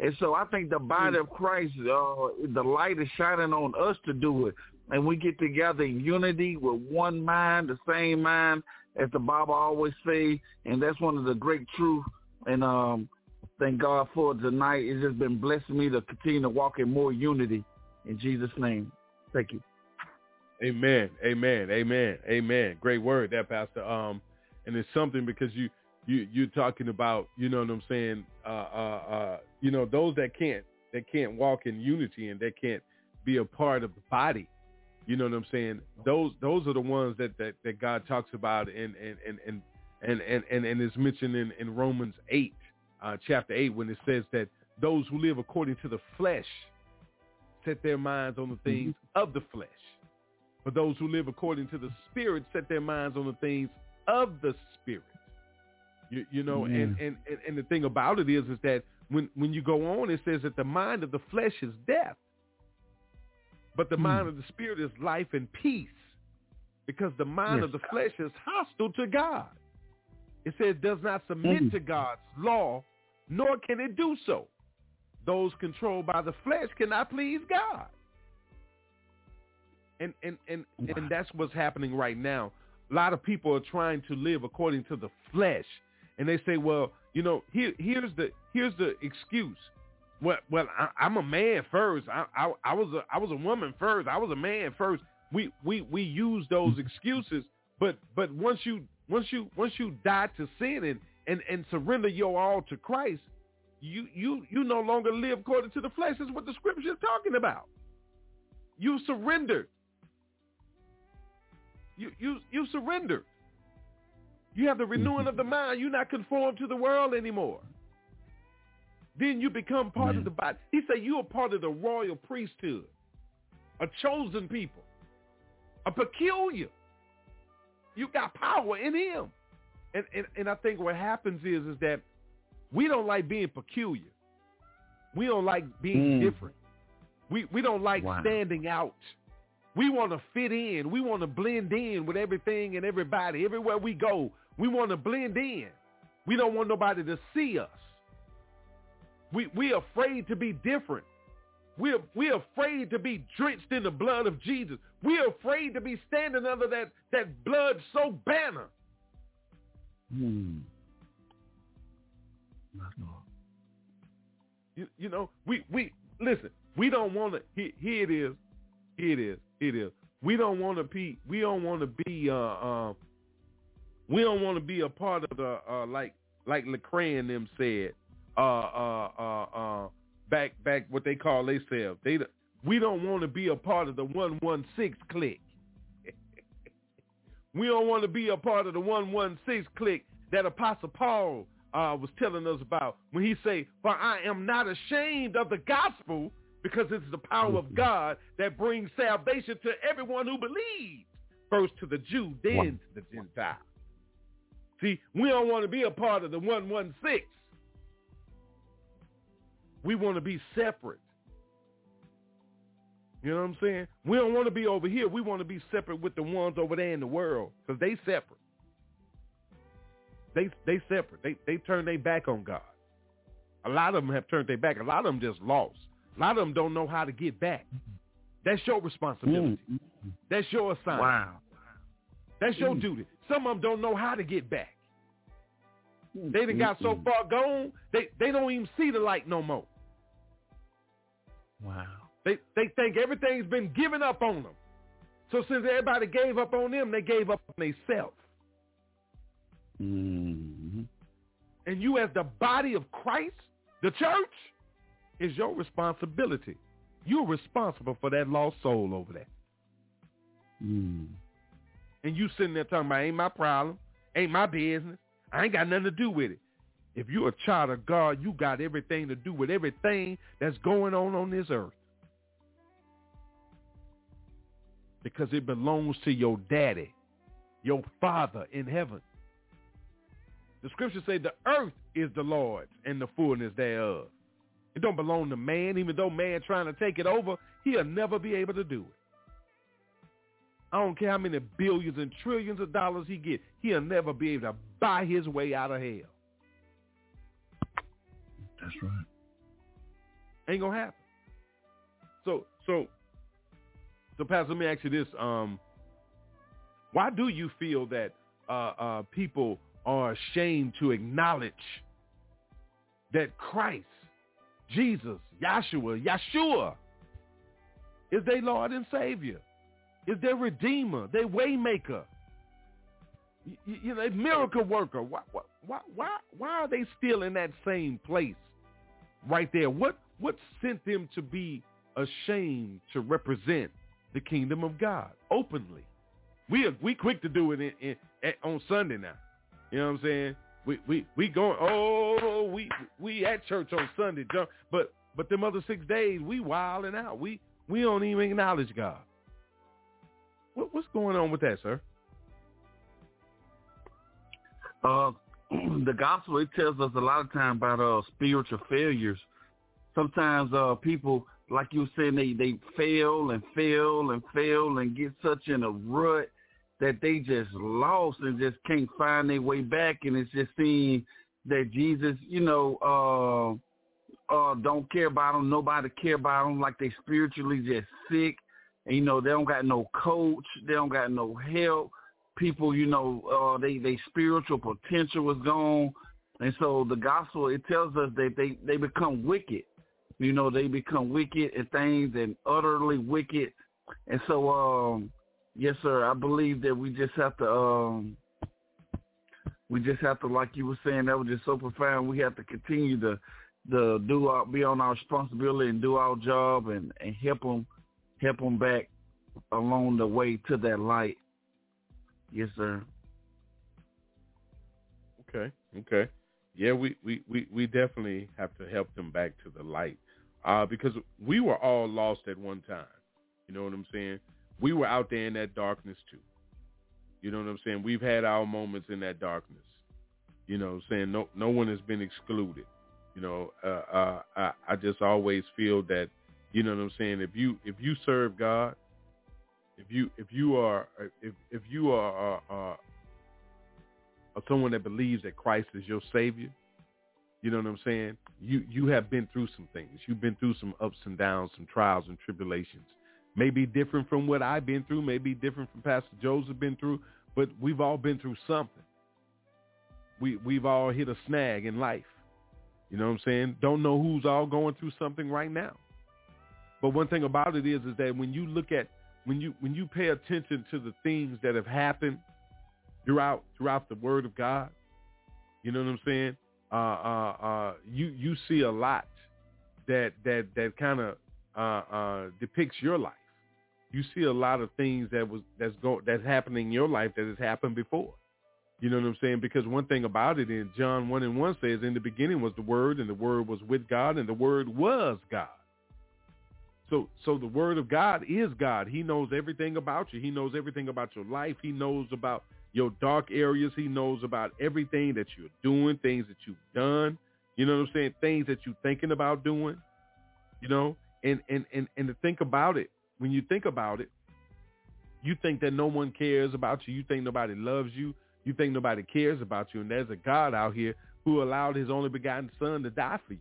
And so I think the body of Christ, uh, the light is shining on us to do it and we get together in unity with one mind, the same mind, as the Bible always say, and that's one of the great truths. And um, thank God for tonight. It's just been blessing me to continue to walk in more unity. In Jesus' name, thank you. Amen. Amen. Amen. Amen. Great word, that Pastor. Um, and it's something because you you you're talking about, you know what I'm saying? Uh, uh, uh, you know, those that can't that can't walk in unity and that can't be a part of the body you know what I'm saying? Those those are the ones that that, that God talks about and and and and and and, and, is mentioned in, in Romans eight, uh, chapter eight, when it says that those who live according to the flesh set their minds on the mm-hmm. things mm-hmm. of the flesh. But those who live according to the spirit set their minds on the things of the spirit. You, you know, mm-hmm. and, and, and, and the thing about it is is that when, when you go on, it says that the mind of the flesh is death, but the hmm. mind of the spirit is life and peace because the mind yes. of the flesh is hostile to God. It says does not submit mm. to God's law, nor can it do so. Those controlled by the flesh cannot please God. And and and, wow. and that's what's happening right now. A lot of people are trying to live according to the flesh. And they say, well, you know, here here's the here's the excuse. Well, well, I, I'm a man first. I, I, I was a, I was a woman first. I was a man first. We, we, we use those excuses, but, but once you, once you, once you die to sin and, and, and surrender your all to Christ, you, you, you no longer live according to the flesh. That's what the scripture is talking about. you surrendered. You you you surrendered. You have the mm-hmm. renewing of the mind. You're not conformed to the world anymore. Then you become part of the body. He said you are part of the royal priesthood, a chosen people, a peculiar. You got power in him. And, and, and I think what happens is, is that we don't like being peculiar. We don't like being Mm. different. We, we don't like Wow. standing out. We want to fit in. We want to blend in with everything and everybody. Everywhere we go, we want to blend in. We don't want nobody to see us. We we afraid to be different. We're we're afraid to be drenched in the blood of Jesus. We're afraid to be standing under that that blood so banner. Hmm. You, you know, we we listen. We don't want to. Here, here it is. Here it is. Here it is. We don't want to be. We don't want to be. Uh, uh, we don't want to be a part of the uh, like like Lecrae and them said. Uh, uh, uh, uh, back back what they call themselves. They we don't want to be a part of the one one six clique. we don't want to be a part of the one one six clique that Apostle Paul uh, was telling us about when he say, "For I am not ashamed of the gospel, because it's the power of God that brings salvation to everyone who believes, first to the Jew, then to the Gentile." See, we don't want to be a part of the one one six. We want to be separate. You know what I'm saying? We don't want to be over here. We want to be separate with the ones over there in the world because they separate. They they separate. They they turn their back on God. A lot of them have turned their back. A lot of them just lost. A lot of them don't know how to get back. That's your responsibility. Mm. That's your assignment. Wow. That's your Mm. duty. Some of them don't know how to get back. They done got so mm, far gone, they, they don't even see the light no more. Wow. They they think everything's been given up on them. So since everybody gave up on them, they gave up on themselves. Mm-hmm. And you as the body of Christ, the church, is your responsibility. You're responsible for that lost soul over there. Mm. And you sitting there talking about ain't my problem, ain't my business. I ain't got nothing to do with it. If you're a child of God, you got everything to do with everything that's going on on this earth. Because it belongs to your daddy, your father in heaven. The scriptures say the earth is the Lord's and the fullness thereof. It don't belong to man, even though man trying to take it over, he'll never be able to do it. I don't care how many billions and trillions of dollars he get, he'll never be able to buy his way out of hell. That's right. Ain't gonna happen. So so so Pastor, let me ask you this. Um why do you feel that uh uh people are ashamed to acknowledge that Christ, Jesus, Yahshua, Yeshua is their Lord and Savior? Is their Redeemer, their Waymaker? You, you know, miracle worker. Why, why, why, why, are they still in that same place right there? What, what sent them to be ashamed to represent the kingdom of God openly? We are, we quick to do it in, in, on Sunday now. You know what I'm saying? We we we going. Oh, we we at church on Sunday. But but them other six days, we wilding out. We we don't even acknowledge God. What, what's going on with that, sir? Uh, the gospel it tells us a lot of time about uh spiritual failures. Sometimes uh people, like you were saying, they they fail and fail and fail and get such in a rut that they just lost and just can't find their way back. And it's just seeing that Jesus, you know, uh, uh, don't care about them. Nobody care about them. Like they spiritually just sick. And, you know, they don't got no coach. They don't got no help. People, you know, uh, they they spiritual potential was gone. And so the gospel it tells us that they they become wicked. You know, they become wicked and things and utterly wicked. And so um yes sir, I believe that we just have to um we just have to like you were saying that was just so profound. We have to continue to the do our be on our responsibility and do our job and and help them help them back along the way to that light. Yes, sir. Okay. Okay. Yeah, we, we, we, we definitely have to help them back to the light. Uh, because we were all lost at one time. You know what I'm saying? We were out there in that darkness too. You know what I'm saying? We've had our moments in that darkness. You know, saying no no one has been excluded. You know, uh, uh, I, I just always feel that, you know what I'm saying. If you if you serve God, if you if you are if if you are uh, uh, someone that believes that Christ is your Savior, you know what I'm saying. You you have been through some things. You've been through some ups and downs, some trials and tribulations. Maybe different from what I've been through. Maybe different from Pastor Joseph been through. But we've all been through something. We we've all hit a snag in life. You know what I'm saying? Don't know who's all going through something right now. But one thing about it is, is that when you look at when you when you pay attention to the things that have happened throughout throughout the Word of God, you know what I'm saying? Uh, uh, uh, you you see a lot that that that kind of uh, uh, depicts your life. You see a lot of things that was that's go that's happening in your life that has happened before. You know what I'm saying? Because one thing about it in John 1 and 1 says, in the beginning was the Word, and the Word was with God, and the Word was God. So, so the Word of God is God. He knows everything about you. He knows everything about your life. He knows about your dark areas. He knows about everything that you're doing, things that you've done. You know what I'm saying? Things that you're thinking about doing. You know, and and and and to think about it, when you think about it, you think that no one cares about you. You think nobody loves you. You think nobody cares about you, and there's a God out here who allowed his only begotten son to die for you.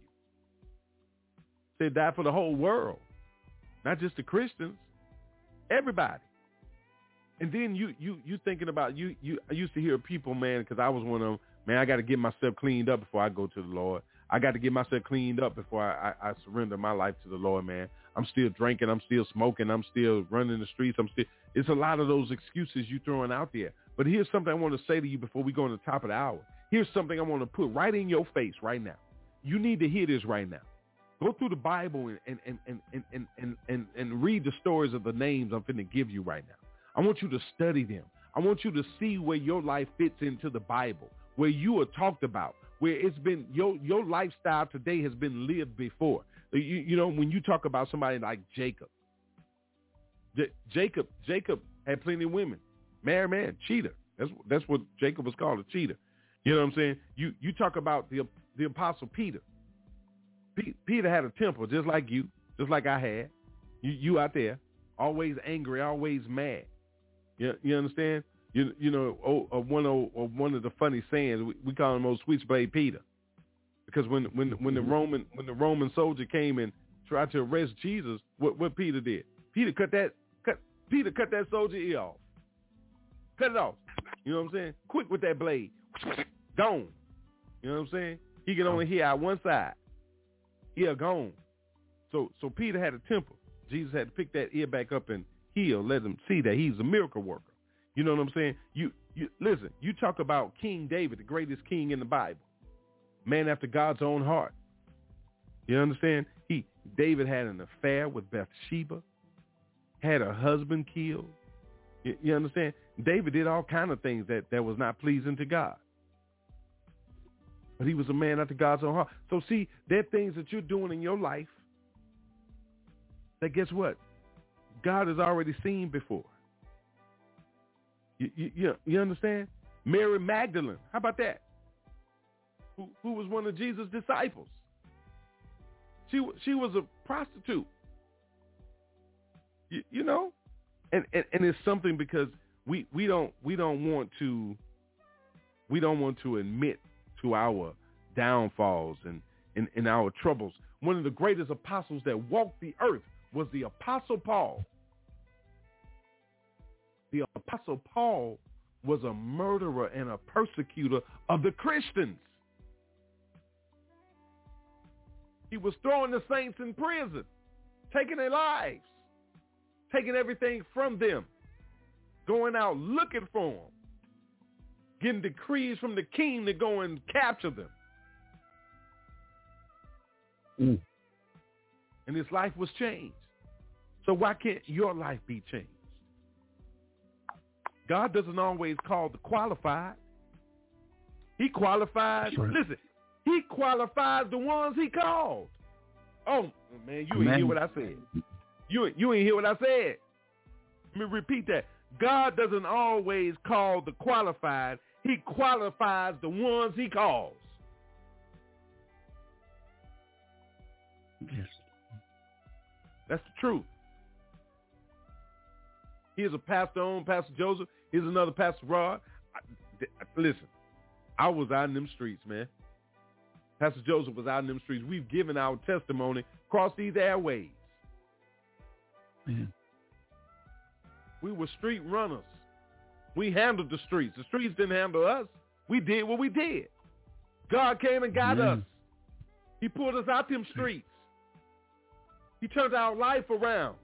Said die for the whole world, not just the Christians, everybody. And then you you you thinking about you you I used to hear people man because I was one of them man I got to get myself cleaned up before I go to the Lord. I got to get myself cleaned up before I, I, I surrender my life to the Lord, man. I'm still drinking. I'm still smoking. I'm still running the streets. I'm still. It's a lot of those excuses you throwing out there. But here's something I want to say to you before we go on the top of the hour. Here's something I want to put right in your face right now. You need to hear this right now. Go through the Bible and and and and and and, and, and read the stories of the names I'm going to give you right now. I want you to study them. I want you to see where your life fits into the Bible, where you are talked about, where it's been your your lifestyle today has been lived before. You, you know, when you talk about somebody like Jacob, J- Jacob, Jacob had plenty of women, married man, cheater. That's that's what Jacob was called, a cheater. You know what I'm saying? You you talk about the the apostle Peter. P- Peter had a temper just like you, just like I had. You you out there, always angry, always mad. You you understand? You you know oh, uh, one of uh, one of the funny sayings we, we call him old switchblade Peter, because when when when the Roman when the Roman soldier came and tried to arrest Jesus, what what Peter did? Peter cut that cut Peter cut that soldier ear off, cut it off. You know what I'm saying? Quick with that blade, gone. You know what I'm saying? He can only hear out one side. Ear gone. So so Peter had a temper. Jesus had to pick that ear back up and heal, let them see that he's a miracle worker. You know what I'm saying? You, you listen. You talk about King David, the greatest king in the Bible, man after God's own heart. You understand? He David had an affair with Bathsheba, had a husband killed. You, you understand? David did all kind of things that that was not pleasing to God. But he was a man after God's own heart. So see, there are things that you're doing in your life that guess what? God has already seen before. You, you, you understand? Mary Magdalene. How about that? Who, who was one of Jesus' disciples. She, she was a prostitute. You, you know? And, and, and it's something because we, we don't we don't want to we don't want to admit to our downfalls and, and, and our troubles. One of the greatest apostles that walked the earth was the apostle Paul the apostle Paul was a murderer and a persecutor of the Christians. He was throwing the saints in prison, taking their lives, taking everything from them, going out looking for them, getting decrees from the king to go and capture them. Mm. And his life was changed. So why can't your life be changed? God doesn't always call the qualified. He qualifies. Listen, he qualifies the ones he called. Oh man, you ain't hear what I said. You you ain't hear what I said. Let me repeat that. God doesn't always call the qualified. He qualifies the ones he calls. Yes. That's the truth. He is a pastor on, Pastor Joseph. Here's another Pastor Rod. I, th- listen, I was out in them streets, man. Pastor Joseph was out in them streets. We've given our testimony across these airways. Man. We were street runners. We handled the streets. The streets didn't handle us. We did what we did. God came and got Yeah. us. He pulled us out them streets. He turned our life around.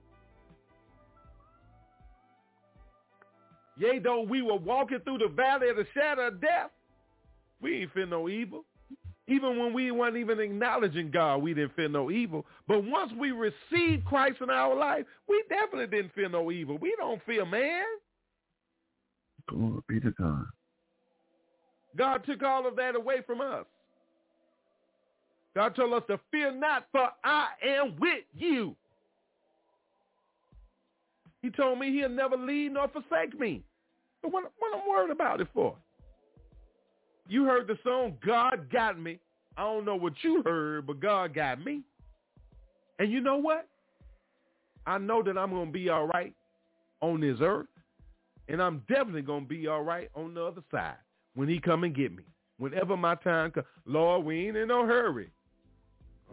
Yea, though we were walking through the valley of the shadow of death, we ain't fear no evil. Even when we weren't even acknowledging God, we didn't fear no evil. But once we received Christ in our life, we definitely didn't fear no evil. We don't fear man. Glory be to God. God took all of that away from us. God told us to fear not, for I am with you. He told me he'll never leave nor forsake me. So what, what I'm worried about it for? You heard the song, God Got Me. I don't know what you heard, but God got me. And you know what? I know that I'm going to be all right on this earth, and I'm definitely going to be all right on the other side when he come and get me. Whenever my time comes. Lord, we ain't in no hurry.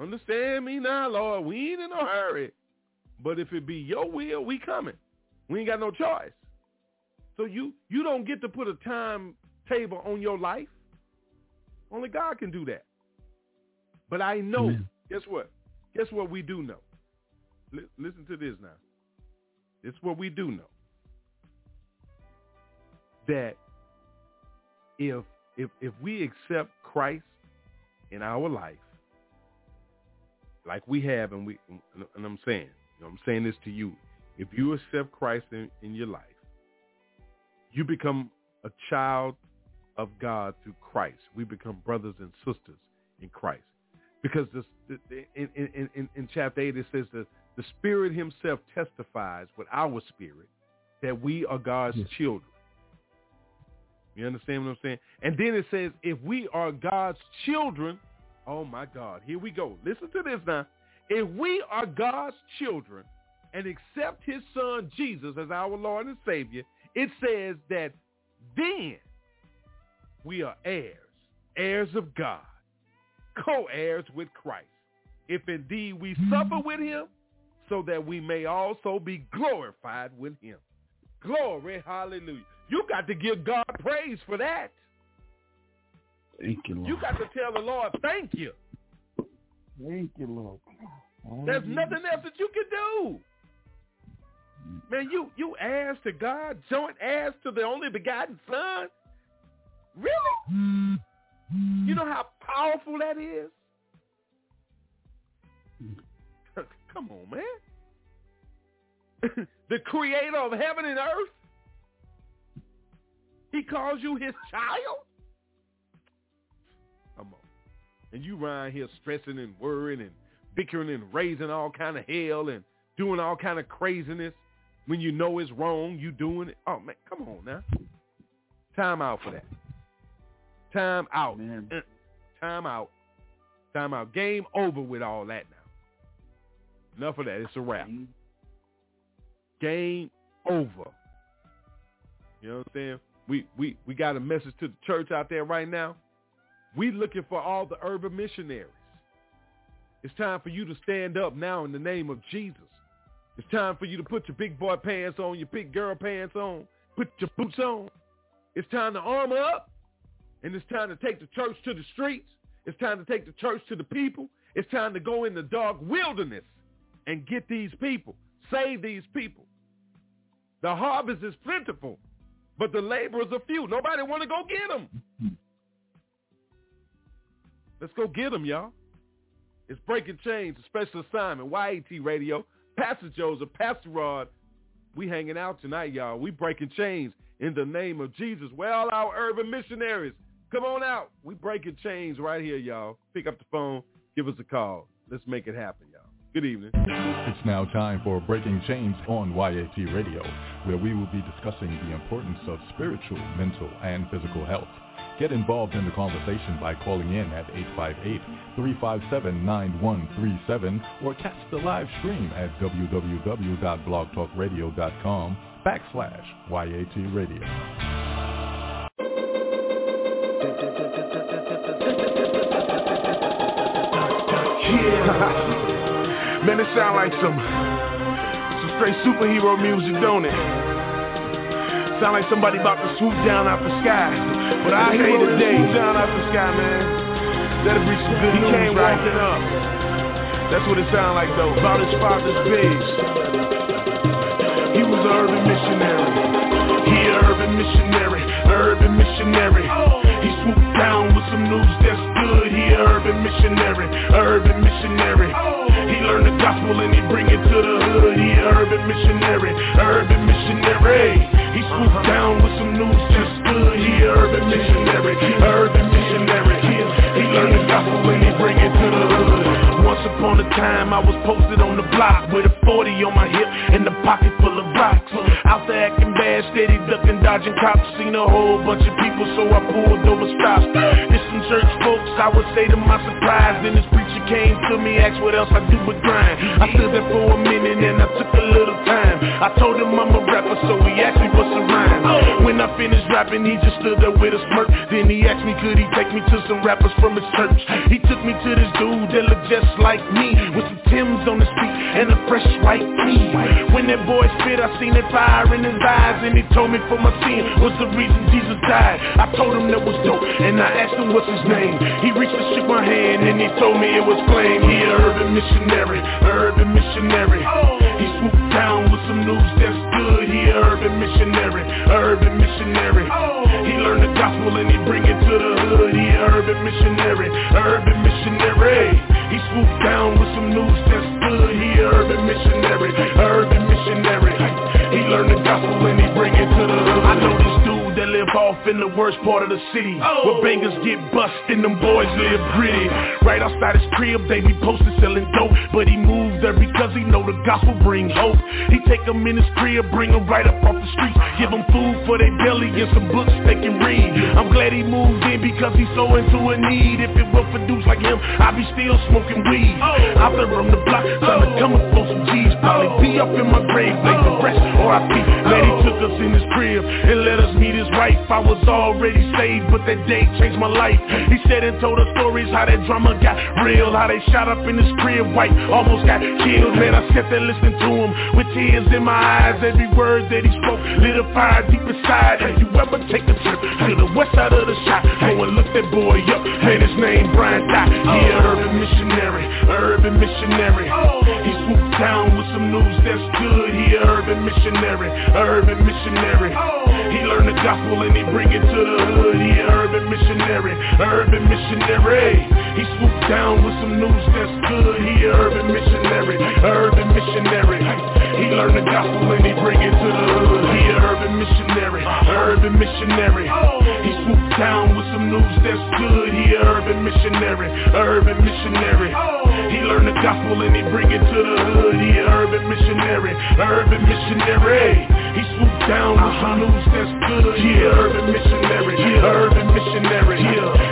Understand me now, Lord. We ain't in no hurry. But if it be your will, we coming. We ain't got no choice. So you you don't get to put a timetable on your life. Only God can do that. But I know. Amen. Guess what? Guess what we do know. Li- listen to this now. It's what we do know. That if if if we accept Christ in our life, like we have, and we and I'm saying, you know, I'm saying this to you. If you accept Christ in, in your life, you become a child of God through Christ. We become brothers and sisters in Christ. Because this, in, in, in, in chapter 8, it says that the Spirit himself testifies with our spirit that we are God's Yes. children. You understand what I'm saying? And then it says, if we are God's children, oh my God, here we go. Listen to this now. If we are God's children and accept his son Jesus as our Lord and Savior, it says that then we are heirs, heirs of God, co-heirs with Christ. If indeed we suffer with him, so that we may also be glorified with him. Glory, hallelujah. You got to give God praise for that. Thank you, Lord. You got to tell the Lord, thank you. Thank you, Lord. There's nothing else that you can do. Man, you you heirs to God, joint heirs to the only begotten Son. Really? You know how powerful that is? Come on, man. the creator of heaven and earth. He calls you his child? And you around here stressing and worrying and bickering and raising all kind of hell and doing all kind of craziness when you know it's wrong, you doing it. Oh man, come on now. Time out for that. Time out. Man. Uh, Time out. Time out. Game over with all that now. Enough of that. It's a wrap. Game over. You know what I'm saying? We we we got a message to the church out there right now. We looking for all the urban missionaries. It's time for you to stand up now in the name of Jesus. It's time for you to put your big boy pants on, your big girl pants on, put your boots on. It's time to armor up, and it's time to take the church to the streets. It's time to take the church to the people. It's time to go in the dark wilderness and get these people, save these people. The harvest is plentiful, but the laborers are few. Nobody want to go get them. Mm-hmm. Let's go get them, y'all. It's Breaking Chains, a special assignment, YAT Radio. Pastor Joseph, Pastor Rod. We hanging out tonight, y'all. We breaking chains in the name of Jesus. Well, our urban missionaries, come on out. We breaking chains right here, y'all. Pick up the phone, give us a call. Let's make it happen, y'all. Good evening. It's now time for Breaking Chains on YAT Radio, where we will be discussing the importance of spiritual, mental, and physical health. Get involved in the conversation by calling in at 858-357-9137 or catch the live stream at www.blogtalkradio.com backslash YAT Radio. Yeah. Man, it sound like some some straight superhero music, don't it? Sound like somebody about to swoop down out the sky. But I hate the day down out the sky, man. That'll be some good he news, came right? walking up. That's what it sound like though. About his father's pigs. He was an urban missionary. He an urban missionary, urban missionary. He swooped down with some news that's good. He an urban missionary, urban missionary. He learned the gospel and he bring it to the hood. He an urban missionary, urban missionary. He swooped down with some news just good. He an urban missionary, urban missionary. He, he learned the gospel and he bring it to the hood. Once upon a time I was posted on the block with a 40 on my hip and a pocket full of rocks. Out there acting bad, steady ducking, dodging cops. Seen a whole bunch of people, so I pulled over stops. I would say to my surprise. Then this preacher came to me, asked what else I do but grind. I stood there for a minute and I took a little time. I told him I'm a rapper, so he asked me what's a rhyme. When I finished rapping, he just stood there with a smirk. Then he asked me could he take me to some rappers from his church. He took me to this dude that looked just like me, with some Timbs on his feet and a fresh white tee. When that boy spit, I seen that fire in his eyes, and he told me for my sin was the reason Jesus died. I told him that was dope, and I asked him what's his name. He reached and shook my hand, and he told me it was plain. He an urban missionary, urban missionary. He swooped down with some news that's good. He an urban missionary, urban missionary. He learned the gospel and he bring it to the hood. He an urban missionary, urban missionary. He swooped down with some news that's good. He an urban missionary, urban missionary. He learned the gospel and he bring it to the hood. I know this dude that live off in the worst part of the city Where oh. bangers get bust and them boys live gritty Right outside his crib, they be posted selling dope But he moved there because he know the gospel bring hope. He take them in his crib, bring them right up off the streets Give them food for their belly and some books they can read. I'm glad he moved in because he's so into a need. If it were for dudes like him, I'd be still smoking weed. Oh. Out there on the block, trying to oh. come up for some G's Probably be up in my grave, make the rest, or I be Glad he took us in his crib and let us meet his wife I was already saved, but that day changed my life. He said and told the stories how that drama got real How they shot up in his crib, white, almost got killed. Man, I sat there listening to him with tears in my eyes. Every word that he spoke lit a fire deep inside. Have you ever take a trip to the west side of the shot? Go and look that boy up, man, his name Brian Dot He an oh. urban missionary, urban missionary. Oh. He swooped down with some news that's good. He an urban missionary, urban missionary. Oh. He learned the gospel and he bring it to the hood. He an urban missionary, urban missionary. He swooped down with some news that's good. He an urban missionary, urban missionary He learned the gospel and he bring it to the hood. He an urban missionary, urban missionary. He swooped down with some news that's good. He an urban missionary, urban missionary. He learned the gospel and he bring it to the hood. He an urban missionary, urban missionary. He swooped down with some news that's good. He an urban missionary, urban missionary.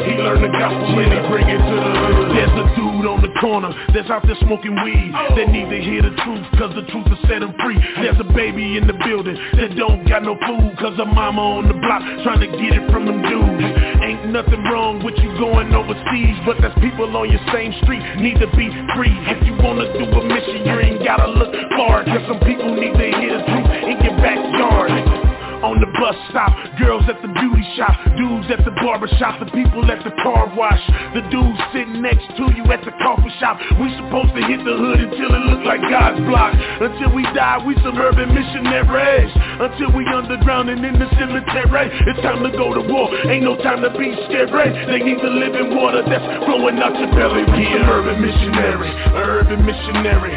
He learned the gospel and he bring it to the hood. There's a dude on the corner that's out there smoking weed They need to hear the truth cause the truth will set him free. There's a baby in the building that don't got no food Cause her mama on the block trying to get it from them dudes. Ain't nothing wrong with you going overseas But that's people on your same street need to be free. If you wanna do a mission you ain't gotta look far Cause some people need to hear the truth in your backyard on the bus stop, girls at the beauty shop, dudes at the barber shop, the people at the car wash, the dudes sitting next to you at the coffee shop. We supposed to hit the hood until it look like God's block. Until we die, we some urban missionaries. Until we underground and in the cemetery. It's time to go to war. Ain't no time to be scared. They need the living water that's flowing out your belly. Be an urban missionary, urban missionary.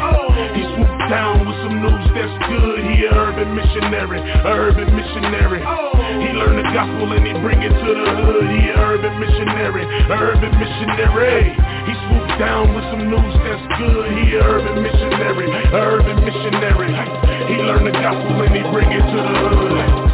He swooped down with some news that's good. He a urban missionary, urban missionary. He learned the gospel and he bring it to the hood. He a urban missionary, a urban missionary. He swooped down with some news that's good. He a urban missionary, a urban missionary. He learned the gospel and he bring it to the hood.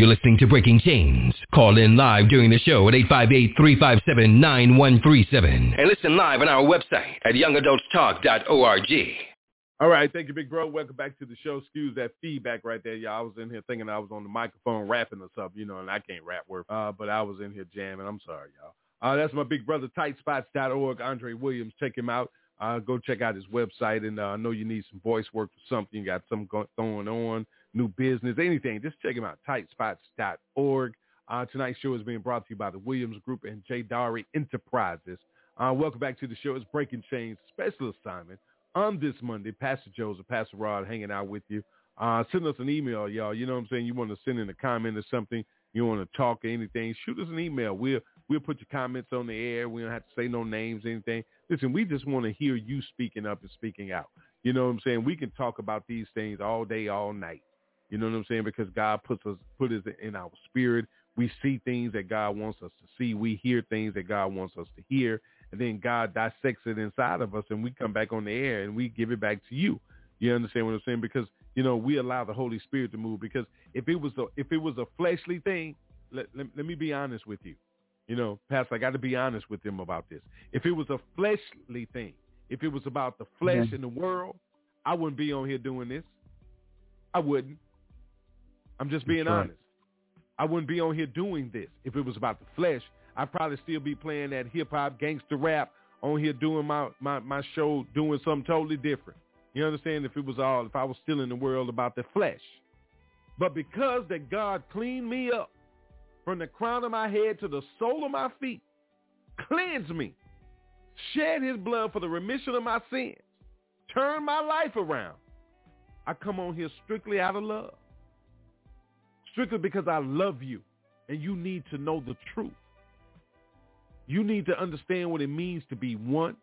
You're listening to Breaking Chains. Call in live during the show at 858-357-9137. And listen live on our website at youngadultstalk.org. All right, thank you, big bro. Welcome back to the show. Excuse that feedback right there, y'all. I was in here thinking I was on the microphone rapping or something, you know, and I can't rap worth. Uh, but I was in here jamming. I'm sorry, y'all. Uh, that's my big brother, tightspots.org. Andre Williams, check him out. Uh, go check out his website, and uh, I know you need some voice work for something. You got something going on new business, anything, just check them out, tightspots.org. Uh, tonight's show is being brought to you by the Williams Group and J. Dowry Enterprises. Uh, welcome back to the show. It's Breaking Chains special assignment on this Monday. Pastor Joseph, Pastor Rod hanging out with you. Uh, send us an email, y'all. You know what I'm saying? You want to send in a comment or something. You want to talk or anything, shoot us an email. We'll, we'll put your comments on the air. We don't have to say no names, anything. Listen, we just want to hear you speaking up and speaking out. You know what I'm saying? We can talk about these things all day, all night. You know what I'm saying? Because God puts us put us in our spirit. We see things that God wants us to see. We hear things that God wants us to hear. And then God dissects it inside of us and we come back on the air and we give it back to you. You understand what I'm saying? Because, you know, we allow the Holy Spirit to move. Because if it was a if it was a fleshly thing, let, let, let me be honest with you. You know, Pastor, I got to be honest with them about this. If it was a fleshly thing, if it was about the flesh mm-hmm. and the world, I wouldn't be on here doing this. I wouldn't. I'm just being That's honest. I wouldn't be on here doing this if it was about the flesh. I'd probably still be playing that hip hop gangster rap on here doing my, my, my show, doing something totally different. You understand? If it was all, if I was still in the world about the flesh. But because that God cleaned me up from the crown of my head to the sole of my feet, cleansed me, shed his blood for the remission of my sins, turned my life around, I come on here strictly out of love strictly because I love you and you need to know the truth. You need to understand what it means to be one.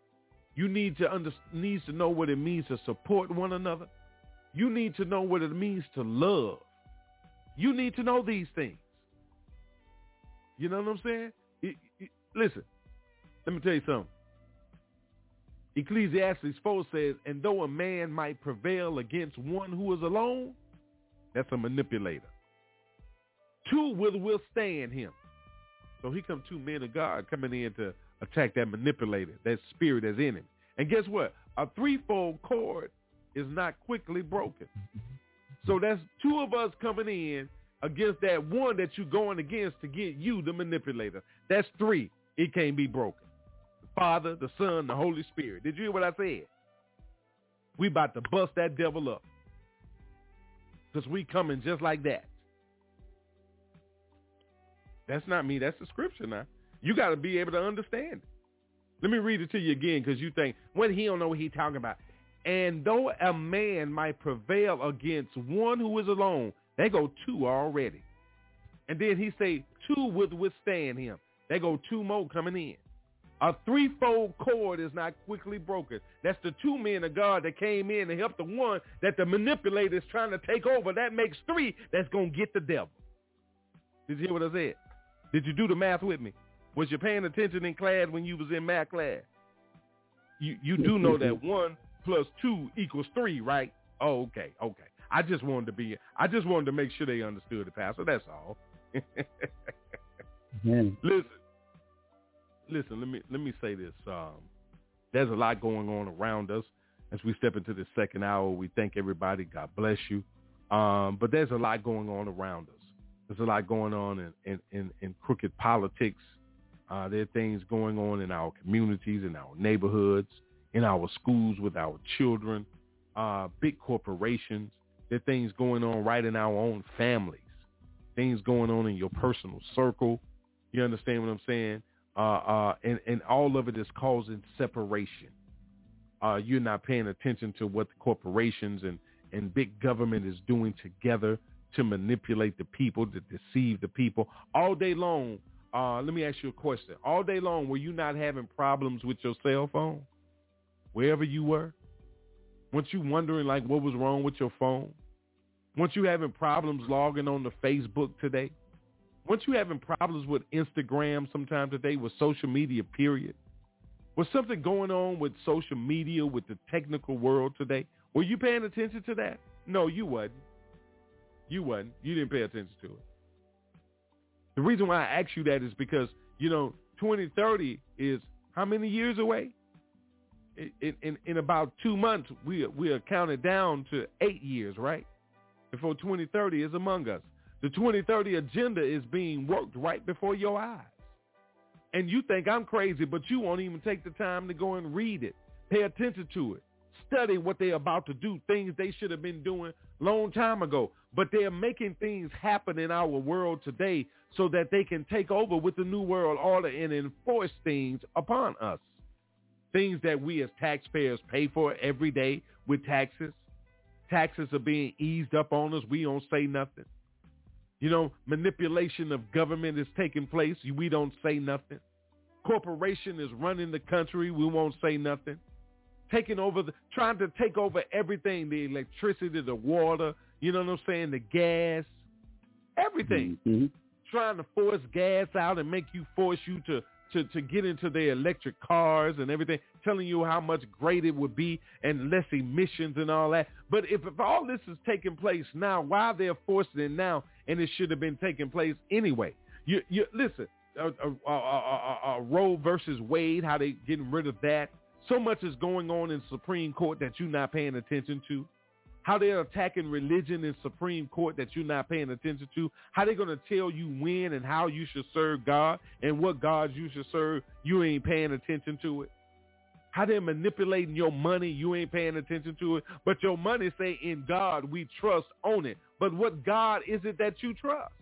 You need to under, needs to know what it means to support one another. You need to know what it means to love. You need to know these things. You know what I'm saying? It, it, listen, let me tell you something. Ecclesiastes 4 says, and though a man might prevail against one who is alone, that's a manipulator. Two will withstand him. So he come two men of God coming in to attack that manipulator, that spirit that's in him. And guess what? A threefold cord is not quickly broken. So that's two of us coming in against that one that you're going against to get you, the manipulator. That's three. It can't be broken. The Father, the Son, the Holy Spirit. Did you hear what I said? We about to bust that devil up. Because we coming just like that. That's not me. That's the scripture now. You got to be able to understand. Let me read it to you again because you think, well, he don't know what he's talking about. And though a man might prevail against one who is alone, they go two already. And then he say two would withstand him. They go two more coming in. A threefold cord is not quickly broken. That's the two men of God that came in and helped the one that the manipulator is trying to take over. That makes three that's going to get the devil. Did you hear what I said? Did you do the math with me? Was you paying attention in class when you was in math class? You you do know that one plus two equals three, right? Oh, okay, okay. I just wanted to be I just wanted to make sure they understood the pastor. That's all. mm-hmm. Listen, listen. Let me let me say this. Um, there's a lot going on around us as we step into the second hour. We thank everybody. God bless you. Um, but there's a lot going on around us. There's a lot going on in, in, in, in crooked politics. Uh, there are things going on in our communities, in our neighborhoods, in our schools with our children, uh, big corporations. There are things going on right in our own families, things going on in your personal circle. You understand what I'm saying? Uh, uh, and, and all of it is causing separation. uh, you're not paying attention to what the corporations and, and big government is doing together to manipulate the people, to deceive the people. All day long, uh, let me ask you a question. All day long, were you not having problems with your cell phone? Wherever you were? Weren't you wondering like what was wrong with your phone? Weren't you having problems logging on to Facebook today? Weren't you having problems with Instagram sometime today, with social media, period? Was something going on with social media, with the technical world today? Were you paying attention to that? No, you wasn't. You wasn't. You didn't pay attention to it. The reason why I ask you that is because, you know, 2030 is how many years away? In, in, in about two months, we, we are counted down to eight years, right? Before 2030 is among us. The 2030 agenda is being worked right before your eyes. And you think I'm crazy, but you won't even take the time to go and read it. Pay attention to it. Study what they're about to do, things they should have been doing long time ago. But they're making things happen in our world today so that they can take over with the new world order and enforce things upon us. Things that we as taxpayers pay for every day with taxes. Taxes are being eased up on us. We don't say nothing. You know, manipulation of government is taking place. We don't say nothing. Corporation is running the country. We won't say nothing. Taking over, the, trying to take over everything, the electricity, the water, you know what I'm saying, the gas, everything. Mm-hmm. Trying to force gas out and make you force you to to, to get into their electric cars and everything, telling you how much great it would be and less emissions and all that. But if, if all this is taking place now, why they're forcing it now and it should have been taking place anyway? You, you listen, uh, uh, uh, Roe versus Wade, how they getting rid of that. So much is going on in Supreme Court that you're not paying attention to how they're attacking religion in Supreme Court that you're not paying attention to, how they're going to tell you when and how you should serve God and what gods you should serve, you ain't paying attention to it. How they're manipulating your money, you ain't paying attention to it. But your money say, in God we trust on it. But what God is it that you trust?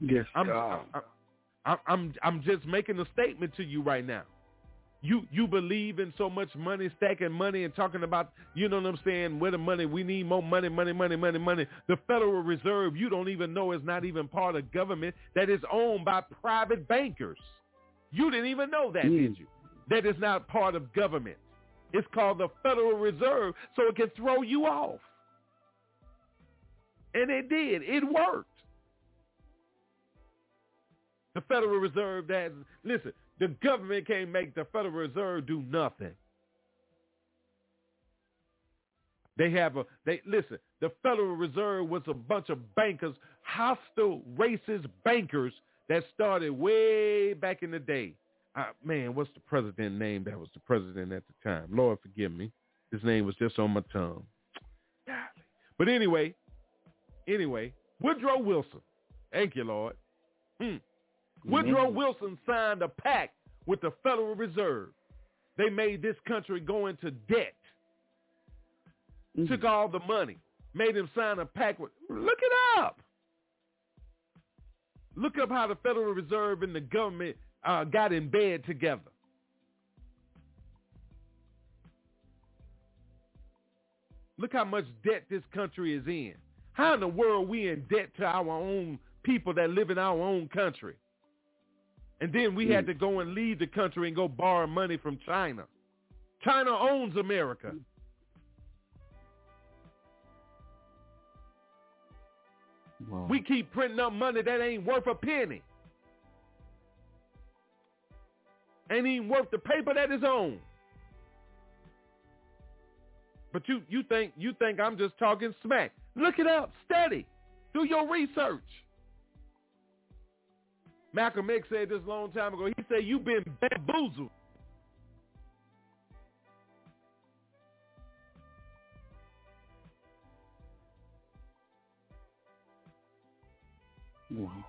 Yes, I'm, God. I'm, I'm, I'm I'm just making a statement to you right now. You you believe in so much money, stacking money and talking about, you know what I'm saying, where the money, we need more money, money, money, money, money. The Federal Reserve, you don't even know is not even part of government, that is owned by private bankers. You didn't even know that, Mm. did you? That is not part of government. It's called the Federal Reserve, so it can throw you off. And it did. It worked. The Federal Reserve that listen, the government can't make the Federal Reserve do nothing. They have a they listen, the Federal Reserve was a bunch of bankers, hostile racist bankers that started way back in the day. Uh, man, what's the president name that was the president at the time? Lord forgive me. His name was just on my tongue. But anyway, anyway, Woodrow Wilson. Thank you, Lord. Hmm. Woodrow Wilson signed a pact with the Federal Reserve. They made this country go into debt. Mm-hmm. Took all the money. Made him sign a pact with look it up. Look up how the Federal Reserve and the government uh, got in bed together. Look how much debt this country is in. How in the world we in debt to our own people that live in our own country? And then we had hmm. to go and leave the country and go borrow money from China. China owns America. Wow. We keep printing up money that ain't worth a penny. Ain't even worth the paper that is on. But you, you think you think I'm just talking smack. Look it up, study, do your research. Malcolm X said this a long time ago. He said you've been bamboozled. Wow.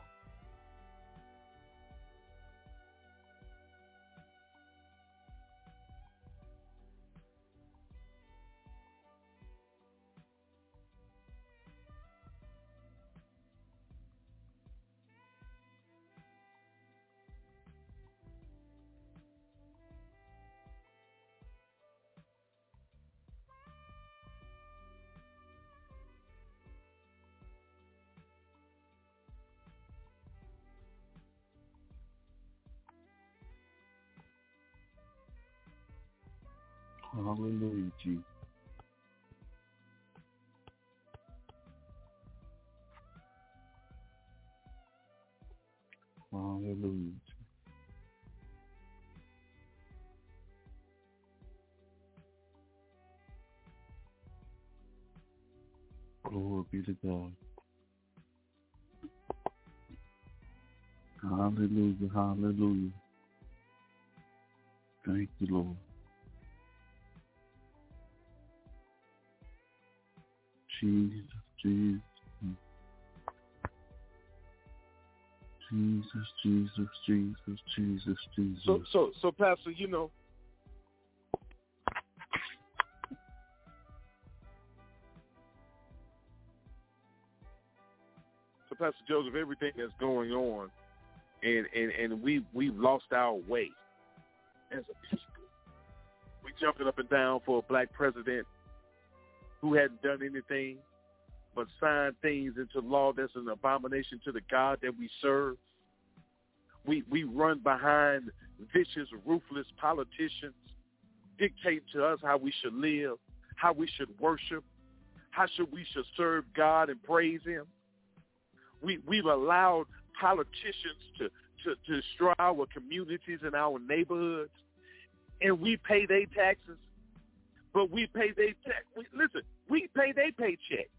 Hallelujah, Jesus. Hallelujah. Glory be to God. Hallelujah, hallelujah. Thank you, Lord. Jesus, Jesus. Jesus, Jesus, Jesus, Jesus, Jesus. So, so, so, Pastor, you know, so Pastor Joseph, everything that's going on, and and and we we've lost our way as a people. We jumping up and down for a black president who hadn't done anything but signed things into law that's an abomination to the God that we serve. We we run behind vicious, ruthless politicians, dictate to us how we should live, how we should worship, how should we should serve God and praise Him. We we've allowed politicians to to, to destroy our communities and our neighborhoods, and we pay their taxes, but we pay their tax. Listen, we pay their paycheck.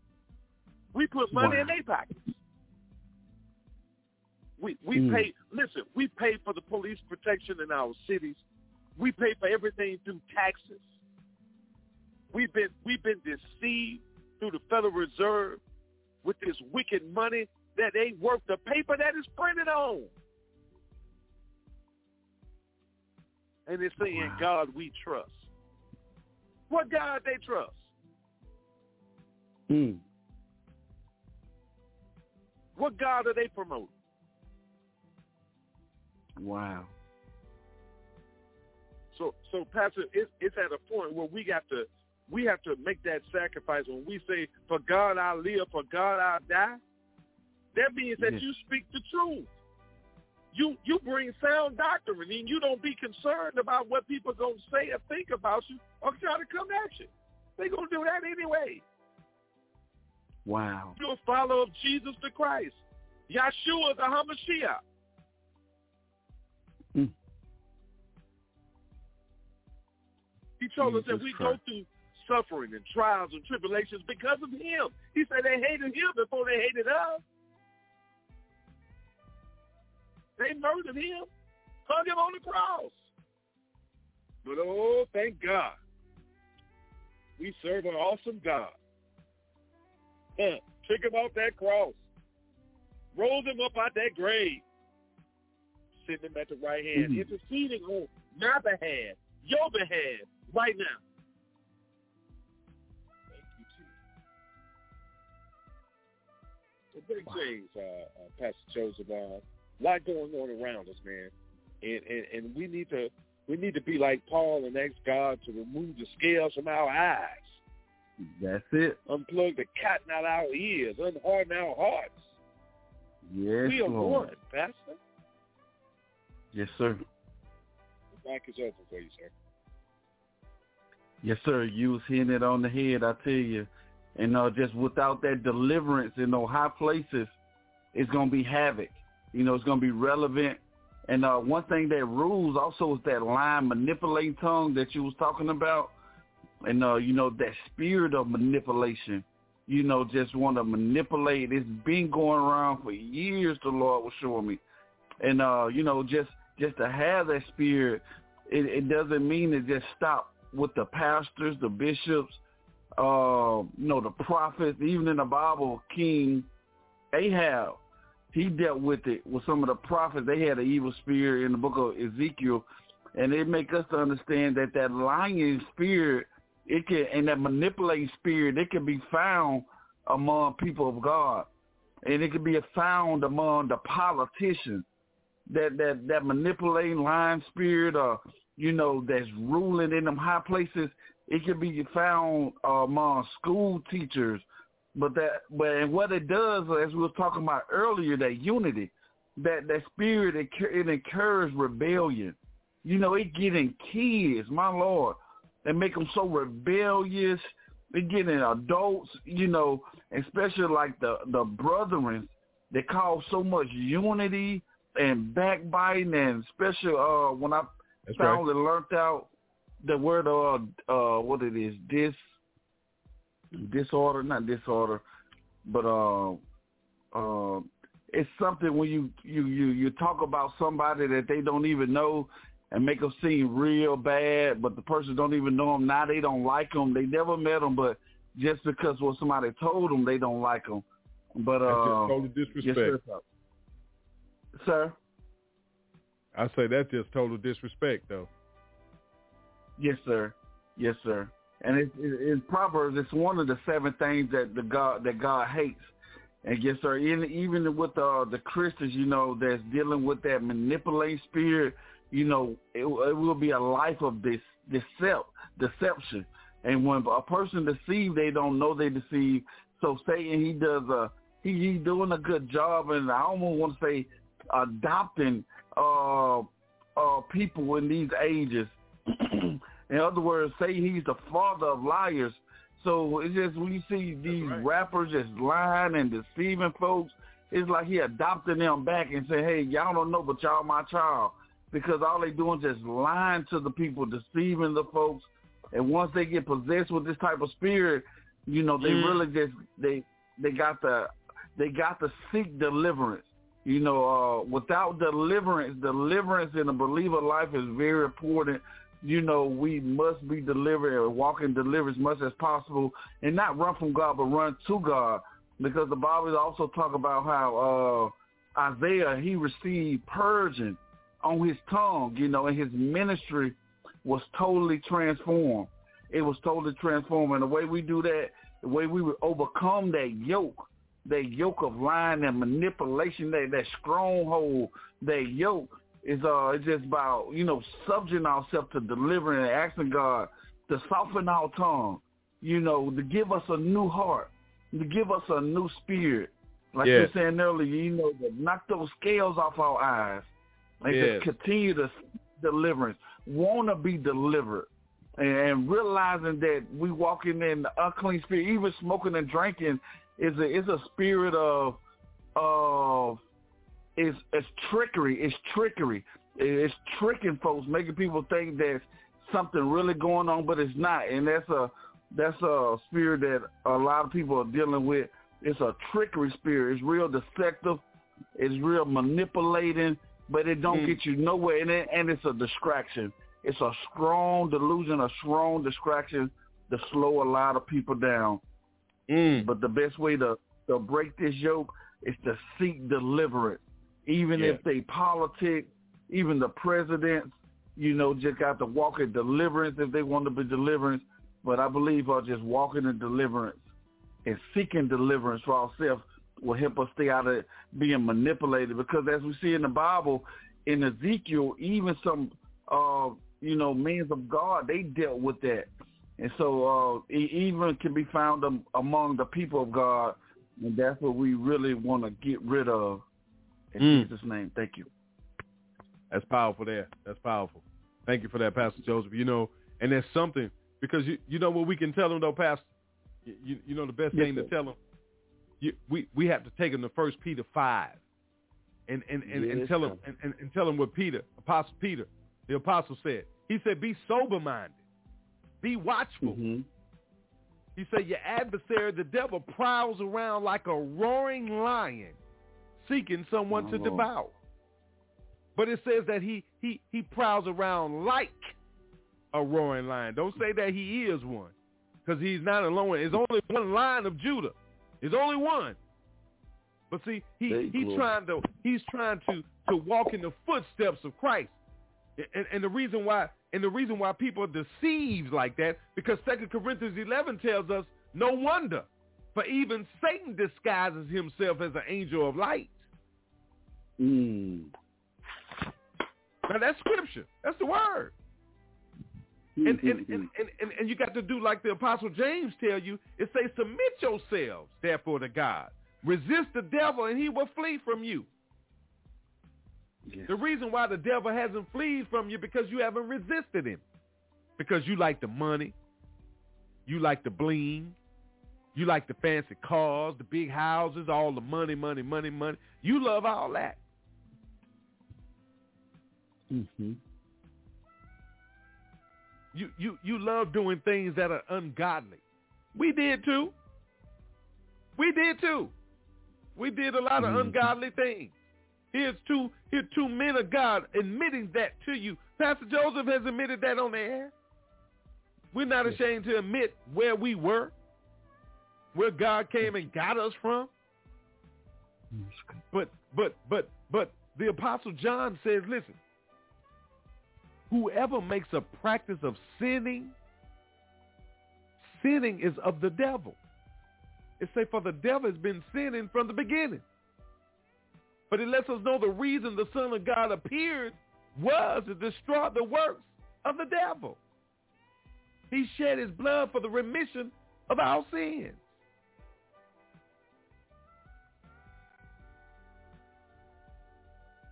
We put money Wow. in their pockets. We we Mm. pay. Listen, we pay for the police protection in our cities. We pay for everything through taxes. We've been we've been deceived through the Federal Reserve with this wicked money that ain't worth the paper that is printed on. And they're saying, Wow. God we trust. What God they trust? Mm. What God are they promoting? Wow. So, so Pastor, it's, it's at a point where we got to, we have to make that sacrifice. When we say, "For God I live, for God I die," that means that Yes. you speak the truth. You you bring sound doctrine, and you don't be concerned about what people gonna say or think about you, or try to come at you. They gonna do that anyway. Wow. You're a follower of Jesus the Christ, Yeshua the Hamashiach. Mm. He told us that we Christ. go through suffering and trials and tribulations because of him. He said they hated him before they hated us. They murdered him, hung him on the cross. But oh, thank God. We serve an awesome God. Took him off that cross. Roll him up out that grave. Send him at the right hand. Mm. Interceding on my behalf, your behalf, right now. Thank you, Jesus. Big things, uh, uh, Pastor Joseph. Uh, a lot going on around us, man, and, and and we need to we need to be like Paul and ask God to remove the scales from our eyes, That's it. unplug the cotton out our ears, unharden our hearts. Yes, we are Lord. one, Pastor. Yes, sir. The mic is open for you, sir. Yes, sir. You was hitting it on the head, I tell you. And uh, just without that deliverance in those high places, it's gonna be havoc. You know, it's gonna be relevant. And uh, one thing that rules also is that line manipulating tongue that you was talking about, and uh, you know that spirit of manipulation. You know, just want to manipulate. It's been going around for years. The Lord was showing me, and uh, you know, just just to have that spirit, it, it doesn't mean to just stop with the pastors, the bishops, uh, you know, the prophets. Even in the Bible, King Ahab, he dealt with it with some of the prophets. They had an evil spirit in the book of Ezekiel, and it make us to understand that that lying spirit, it can and that manipulating spirit, it can be found among people of God, and it can be found among the politicians. That that that manipulating lying spirit, or you know, that's ruling in them high places. It can be found among school teachers, but that but and what it does, as we were talking about earlier, that unity, that that spirit it, it encourages rebellion. You know, it getting kids, my lord, They make them so rebellious. They get in adults, you know, especially like the the brethren. They cause so much unity and backbiting, and especially uh, when I That's found right. learned out the word uh uh what it is dis disorder not disorder but uh uh it's something when you you you you talk about somebody that they don't even know and make them seem real bad but the person don't even know them now they don't like them they never met them but just because what somebody told them they don't like them but That's uh just total yes, disrespect. sir. sir I say that's just total disrespect, though. Yes, sir. Yes, sir. And it's it, in Proverbs, it's one of the seven things that the God that God hates. And yes, sir. In, even with uh, the Christians, you know, that's dealing with that manipulating spirit, you know, it, it will be a life of this decept, deception. And when a person deceived, they don't know they deceive. So Satan, he does a he he's doing a good job, and I almost want to say adopting uh uh people in these ages. in other words, say he's the father of liars. So it's just when you see these right. rappers just lying and deceiving folks, it's like he adopting them back and say, "Hey, y'all don't know, but y'all my child," because all they doing is just lying to the people, deceiving the folks. And once they get possessed with this type of spirit, you know, they Mm. really just they they got the they got to seek deliverance. You know, uh, without deliverance, deliverance in a believer life is very important. You know, we must be delivered and walk in deliverance as much as possible and not run from God, but run to God. Because the Bible also talk about how uh, Isaiah, he received purging on his tongue, you know, and his ministry was totally transformed. It was totally transformed. And the way we do that, the way we would overcome that yoke, that yoke of lying and manipulation, that that stronghold, that yoke is uh it's just about, you know, subjecting ourselves to delivering and asking God to soften our tongue, you know, to give us a new heart, to give us a new spirit. Like you Yes. were saying earlier, you know, to knock those scales off our eyes and Yes. to continue to deliverance, want to be delivered, and, and realizing that we walking in the unclean spirit, even smoking and drinking is a is a spirit of of is it's trickery. It's trickery. It's tricking folks, making people think there's something really going on, but it's not. And that's a that's a spirit that a lot of people are dealing with. It's a trickery spirit. It's real deceptive. It's real manipulating, but it don't Mm. get you nowhere. And it, and it's a distraction. It's a strong delusion, a strong distraction to slow a lot of people down. Mm. But the best way to, to break this yoke is to seek deliverance. Even Yeah. if they politic, even the presidents, you know, just got to walk in deliverance if they want to be deliverance. But I believe uh, just walking in deliverance and seeking deliverance for ourselves will help us stay out of being manipulated. Because as we see in the Bible, in Ezekiel, even some, uh, you know, men of God, they dealt with that. And so uh, it even can be found among the people of God, and that's what we really want to get rid of. In Mm. Jesus' name, thank you. That's powerful there. That's powerful. Thank you for that, Pastor Joseph. You know, and there's something because you you know what we can tell them though, Pastor. You, you, know the best Yes, thing to tell them. You, we we have to take him to First Peter five, and and and, and tell him and, and, and tell them what Peter, Apostle Peter, the apostle said. He said, "Be sober minded, be watchful." hmm He said, "Your adversary, the devil, prowls around like a roaring lion, seeking someone to Lord. devour." But it says that he he he prowls around like a roaring lion. Don't say that he is one, because he's not alone. It's only one lion of Judah. There's only one. But see, he he's Lord. trying to he's trying to to walk in the footsteps of Christ. And, and the reason why and the reason why people are deceived like that because Second Corinthians 11 tells us no wonder for even Satan disguises himself as an angel of light. Mm. Now that's scripture. That's the word. Mm, and and, mm, and, mm. and, and and you got to do like the apostle James tell you. It says submit yourselves therefore to God. Resist the devil and he will flee from you. Yes. The reason why the devil hasn't fled from you because you haven't resisted him. because you like the money, you like the bling, you like the fancy cars, the big houses, all the money, money, money, money. You love all that. Mm-hmm. You you you love doing things that are ungodly. We did too. We did too. We did a lot of Mhm. ungodly things. Here's two here two men of God admitting that to you. Pastor Joseph has admitted that on the air. We're not ashamed to admit where we were, where God came and got us from. But but but but the apostle John says, listen, whoever makes a practice of sinning, sinning is of the devil. It say for the devil has been sinning from the beginning. But it lets us know the reason the Son of God appeared was to destroy the works of the devil. He shed his blood for the remission of our sins.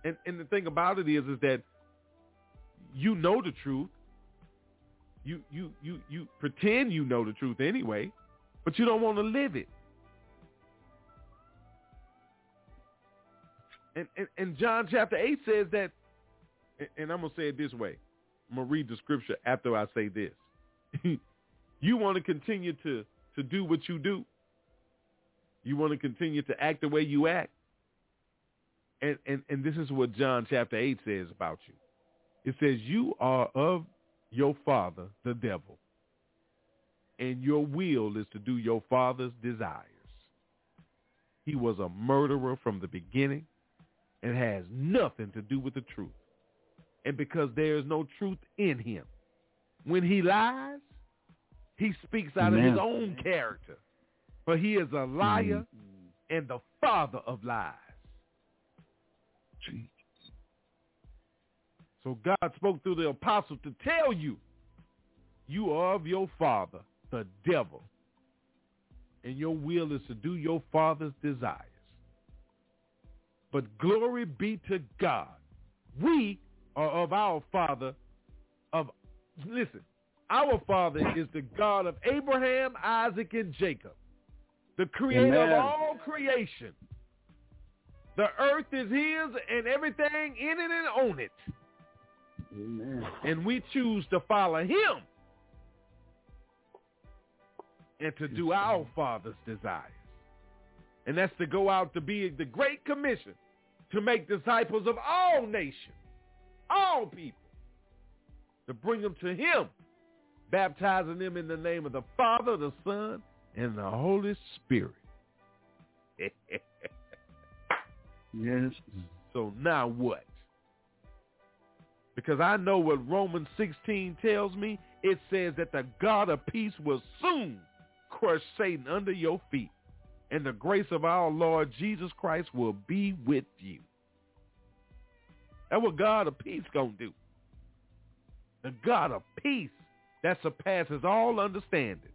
And and the thing about it is is that you know the truth. You you you you pretend you know the truth anyway, but you don't want to live it. And, and, and John chapter 8 says that, and- I'm to say it this way. I'm to read the scripture after I say this. you want to continue to, to do what you do. You want to continue to act the way you act. And, and, and this is what John chapter 8 says about you. It says, you are of your father, the devil, and your will is to do your father's desires. He was a murderer from the beginning and has nothing to do with the truth. And because there is no truth in him, when he lies, he speaks out of his own character. For he is a liar mm-hmm. and the father of lies. So God spoke through the apostle to tell you, you are of your father, the devil. And your will is to do your father's desires. But glory be to God. We are of our father of, listen, our father is the God of Abraham, Isaac, and Jacob, the creator of all creation. The earth is his and everything in it and on it. Amen. And we choose to follow him and to do our Father's desires. And that's to go out to be the Great Commission to make disciples of all nations, all people, to bring them to him, baptizing them in the name of the Father, the Son, and the Holy Spirit. Yes. So now what? Because I know what Romans 16 tells me. It says that the God of peace will soon crush Satan under your feet. And the grace of our Lord Jesus Christ will be with you. That's what God of peace gonna do. The God of peace that surpasses all understanding.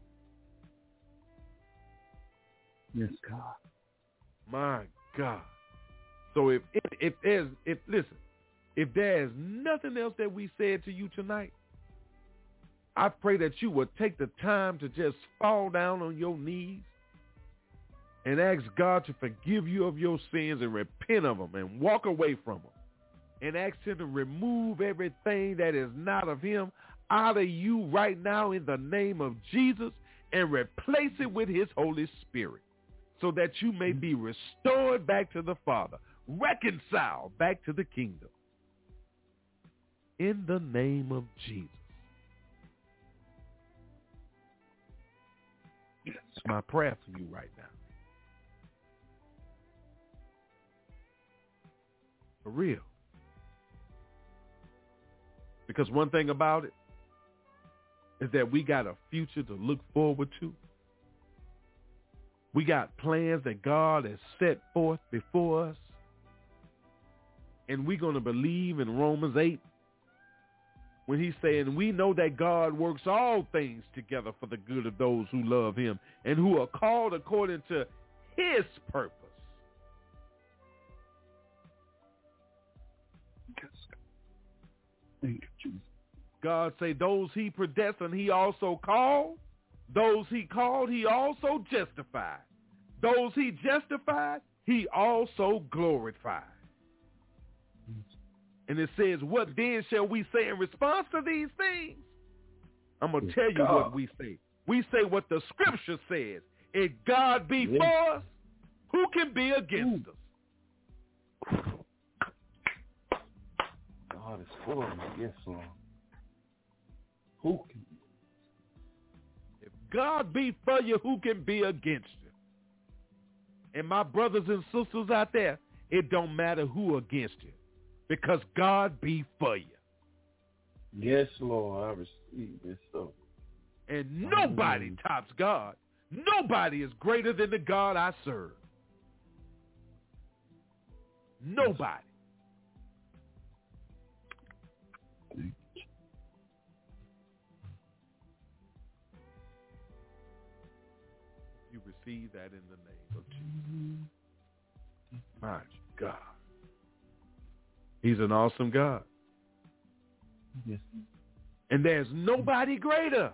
Yes, God. My God. So if if, if there's if listen, if there's nothing else that we said to you tonight, I pray that you will take the time to just fall down on your knees and ask God to forgive you of your sins and repent of them and walk away from them. And ask him to remove everything that is not of him out of you right now in the name of Jesus and replace it with his Holy Spirit so that you may be restored back to the Father, reconciled back to the kingdom. In the name of Jesus. It's my prayer for you right now. For real. Because one thing about it is that we got a future to look forward to. We got plans that God has set forth before us. And we're going to believe in Romans 8 when he's saying, we know that God works all things together for the good of those who love him and who are called according to his purpose. Yes. Thank you, Jesus. God say those he predestined, he also called. Those he called, he also justified. Those he justified, he also glorified. And it says, what then shall we say in response to these things? I'm going to tell you what we say. We say what the scripture says. If God be Yeah. for us, who can be against us? God is for me. Yes, Lord. Who can If God be for you, who can be against you? And my brothers and sisters out there, it don't matter who against you because God be for you. Yes, Lord, I receive this so. And nobody tops God. Nobody is greater than the God I serve. Nobody. You receive that in the name of Jesus. My God. He's an awesome God. Yes. And there's nobody greater.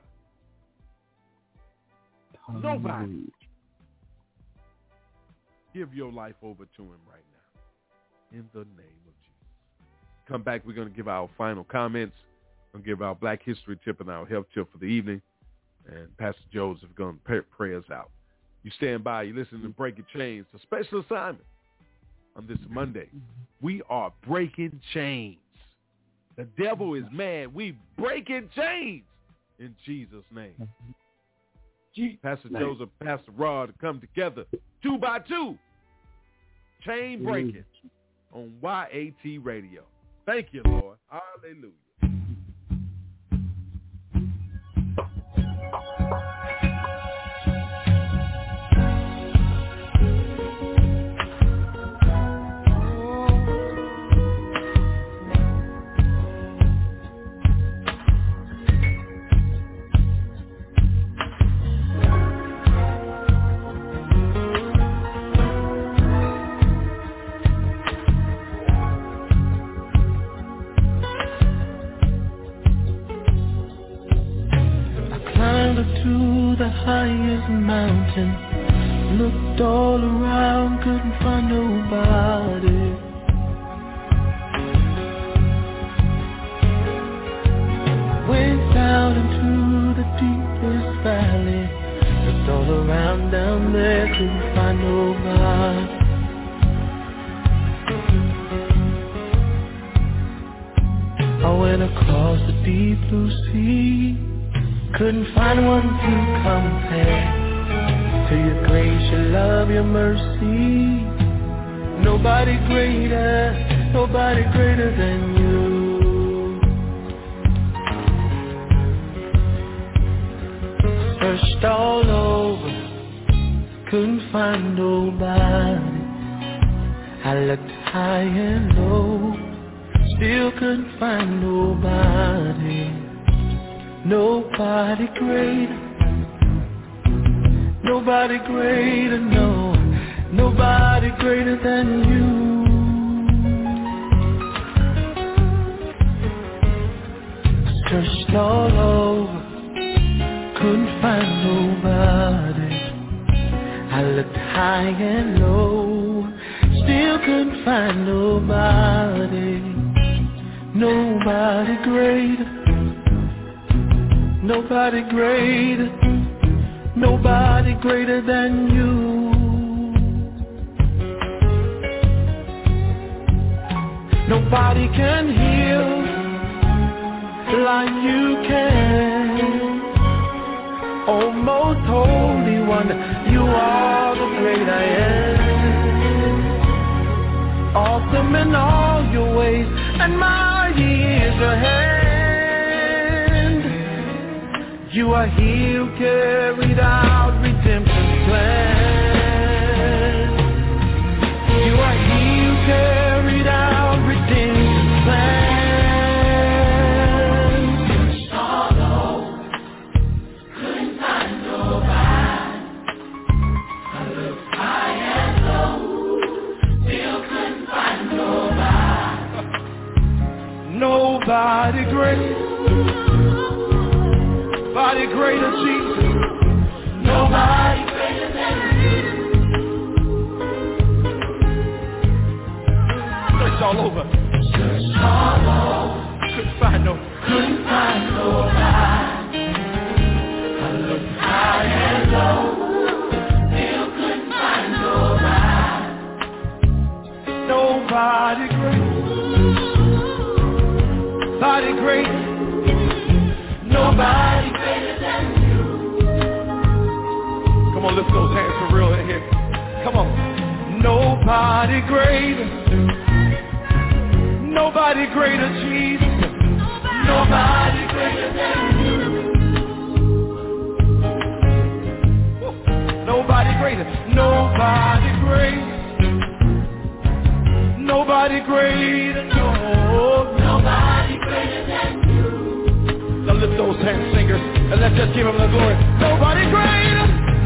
Nobody. Give your life over to him right now. In the name of Jesus. Come back. We're going to give our final comments. We're going to give our Black History tip and our health tip for the evening. And Pastor Joseph is going to pray, us out. You stand by. You listen to Breaking Chains, a special assignment on this Monday. Mm-hmm. We are breaking chains. The devil is mad. We breaking chains in Jesus' name. Mm-hmm. Pastor Name. Joseph, Pastor Rod come together two by two. Chain mm-hmm. breaking on YAT Radio. Thank you, Lord. Hallelujah. Nobody greater, Jesus. Nobody greater than you. Search all over. Search all over. Couldn't find no. Couldn't find nobody. I looked high and low. Still couldn't find nobody. Nobody great. Nobody great. Lift those hands for real in here. Come on. Nobody greater. Nobody greater, Jesus. Nobody greater than you. Nobody greater. Nobody greater. Nobody greater. No. Nobody greater than you. Now lift those hands, singers, and let's just give him the glory. Nobody greater.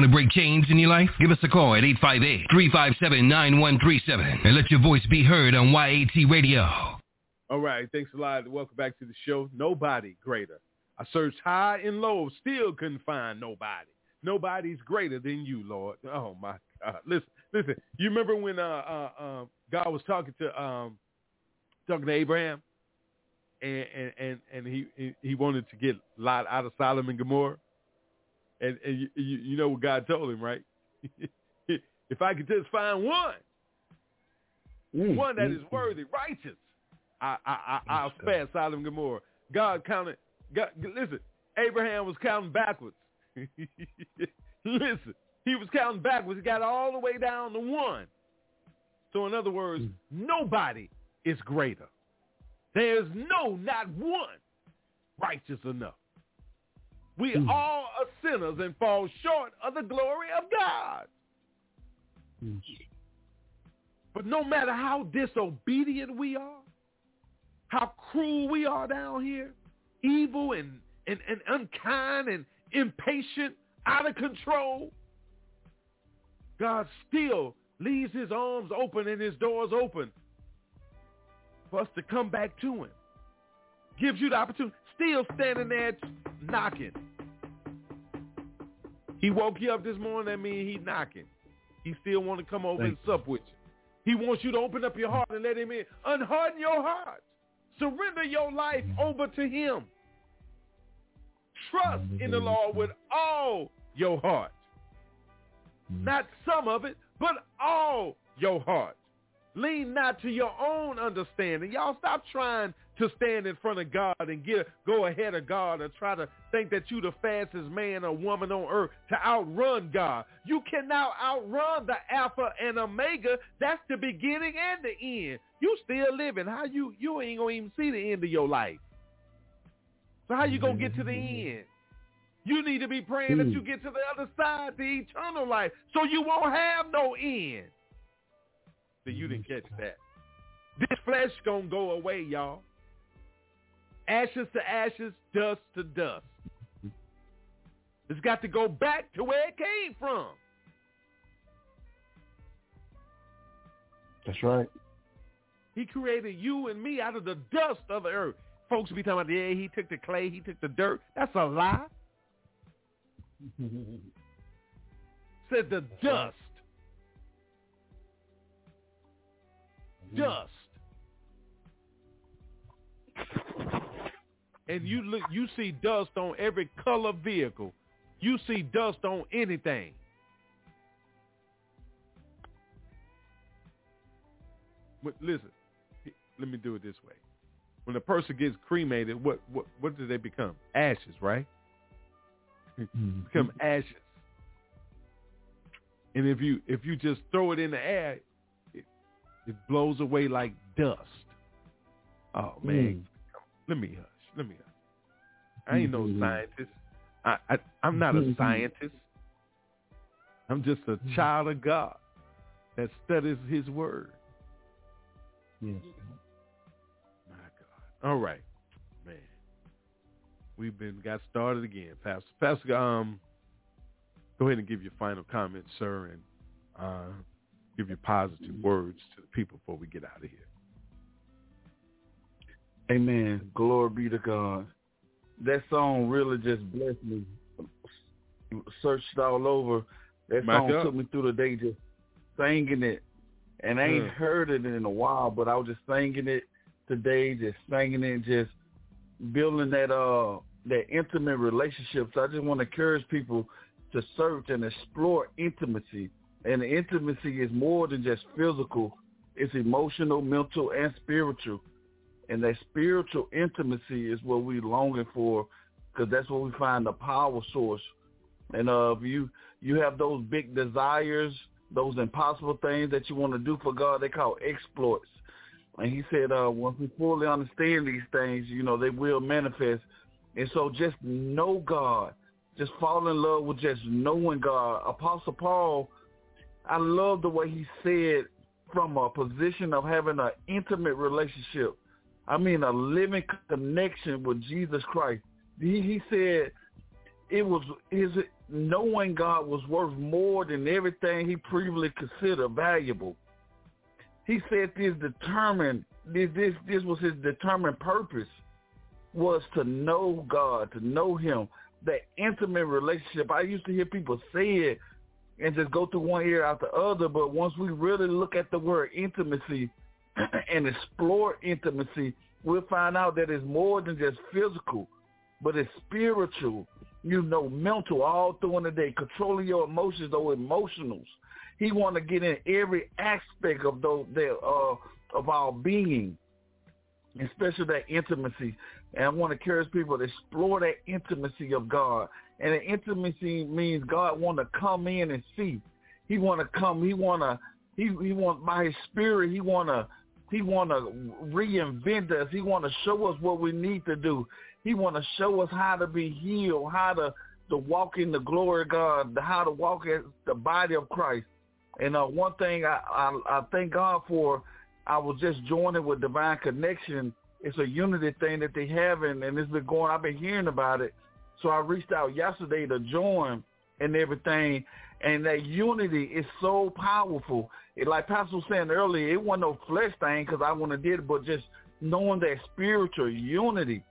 Want to break chains in your life? Give us a call at 858-357-9137 and let your voice be heard on YAT Radio. All right, thanks a lot. Welcome back to the show. Nobody greater. I searched high and low, still couldn't find nobody. Nobody's greater than you, Lord. Oh my God! Listen, listen. You remember when uh, uh, uh, God was talking to um, talking to Abraham, and and and, he, he wanted to get Lot out of Sodom and Gomorrah, and and you, you, know what God told him, right? if I could just find one, mm, one that mm, is mm. worthy, righteous, I I I I'll spare Sodom and Gomorrah. God counted. God, listen, Abraham was counting backwards. listen, he was counting backwards. He got all the way down to one. So in other words, nobody is greater. There's no, not one righteous enough. We hmm. all are sinners and fall short of the glory of God. Hmm. But no matter how disobedient we are, how cruel we are down here, evil and, and, and unkind and impatient, out of control, God still leaves his arms open and his doors open for us to come back to him. Gives you the opportunity, still standing there knocking. He woke you up this morning, that means he's knocking. He still want to come over Thank and sup with you. He wants you to open up your heart and let him in. Unharden your heart. Surrender your life over to him. Trust in the Lord with all your heart. Not some of it, but all your heart. Lean not to your own understanding. Y'all stop trying to stand in front of God and get go ahead of God or try to think that you the fastest man or woman on earth to outrun God. You cannot outrun the Alpha and Omega. That's the beginning and the end. You still living. How you you ain't gonna even see the end of your life. So how you gonna get to the mm-hmm. end? You need to be praying that you hmm. get to the other side, the eternal life, so you won't have no end. So you didn't mm-hmm. catch that. This flesh gonna go away, y'all. Ashes to ashes, dust to dust. It's got to go back to where it came from. That's right. He created you and me out of the dust of the earth. Folks be talking about, yeah, he took the clay, he took the dirt. That's a lie. Said the dust. dust. And you look, you see dust on every color vehicle. You see dust on anything. But listen, let me do it this way. When a person gets cremated, what what what do they become? Ashes, right? Mm-hmm. Become ashes. And if you if you just throw it in the air, it blows away like dust. Oh man, let me hush. Let me hush. I ain't no Mhm. scientist. I, I I'm not a Mhm. scientist. I'm just a child of God that studies His Word. Yes. My God. All right, man. We've been got started again, Pastor. Pastor, um, go ahead and give your final comments, sir, and uh, give your positive words to the people before we get out of here. Amen. Glory be to God. That song really just blessed me. Searched all over. That Back song up. took me through the day just singing it. And I ain't Mm. heard it in a while, but I was just singing it today, just singing it, just building that uh that intimate relationship. So I just want to encourage people to search and explore intimacy. And intimacy is more than just physical. It's emotional, mental, and spiritual. And that spiritual intimacy is what we're longing for because that's where we find the power source. And uh, if you, you have those big desires, those impossible things that you want to do for God, they call exploits. And he said, uh, once we fully understand these things, you know, they will manifest. And so just know God. Just fall in love with just knowing God. Apostle Paul, I love the way he said from a position of having an intimate relationship. I mean, a living connection with Jesus Christ. He, he said it was his knowing God was worth more than everything he previously considered valuable. He said this determined this this this was his determined purpose was to know God, to know him, that intimate relationship. I used to hear people say it and just go through one ear out the other, but once we really look at the word intimacy and explore intimacy, we'll find out that it's more than just physical, but it's spiritual, you know, mental all through the day, controlling your emotions or emotionals. He want to get in every aspect of those uh, of our being, especially that intimacy. And I want to encourage people to explore that intimacy of God. And the intimacy means God want to come in and see. He want to come. He want to. He he want by His Spirit. He want to. He want to reinvent us. He want to show us what we need to do. He want to show us how to be healed, how to to walk in the glory of God, how to walk as the body of Christ. And uh, one thing I, I I thank God for, I was just joining with Divine Connection. It's a unity thing that they have, and, and it's been going. I've been hearing about it, so I reached out yesterday to join and everything. And that unity is so powerful. It, like Pastor was saying earlier, it wasn't no flesh thing because I want to did it, but just knowing that spiritual unity,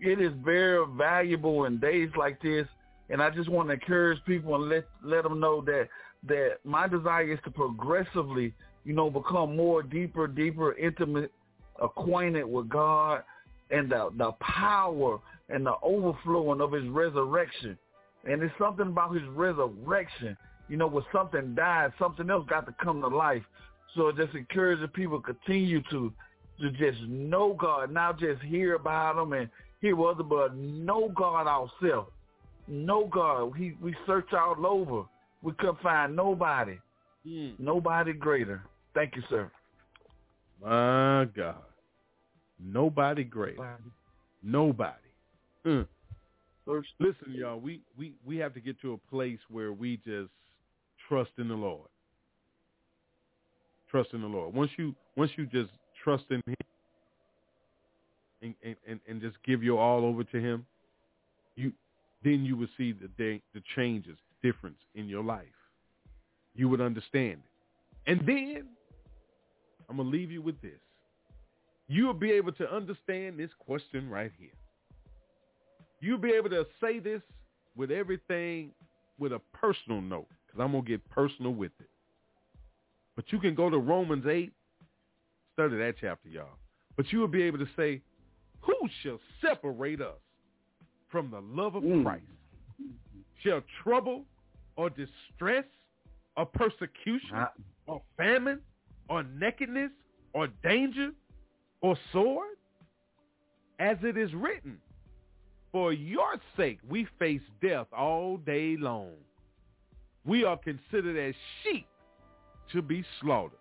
it is very valuable in days like this. And I just want to encourage people and let let them know that that my desire is to progressively, you know, become more deeper, deeper, intimate, acquainted with God and the the power and the overflowing of His resurrection. And it's something about His resurrection. You know, when something died, something else got to come to life. So it just encouraging people to continue to to just know God, not just hear about Him and hear what other, but know God ourselves. Know God. He, we search all over. We couldn't find nobody, hmm. nobody greater. Thank you, sir. My God. Nobody greater. Nobody. Mm. Listen, y'all, we, we, we have to get to a place where we just trust in the Lord. Trust in the Lord. Once you once you just trust in him and, and, and, and just give your all over to him, you then you will see the day, the changes, difference in your life. You would understand it. And then I'm gonna leave you with this. You'll be able to understand this question right here. You'll be able to say this with everything with a personal note, because I'm gonna get personal with it. But you can go to Romans 8, study that chapter, y'all. But you will be able to say, Who shall separate us from the love of mm. Christ? Shall trouble or distress or persecution ah. or famine or nakedness or danger or sword? As it is written, for your sake we face death all day long. We are considered as sheep to be slaughtered.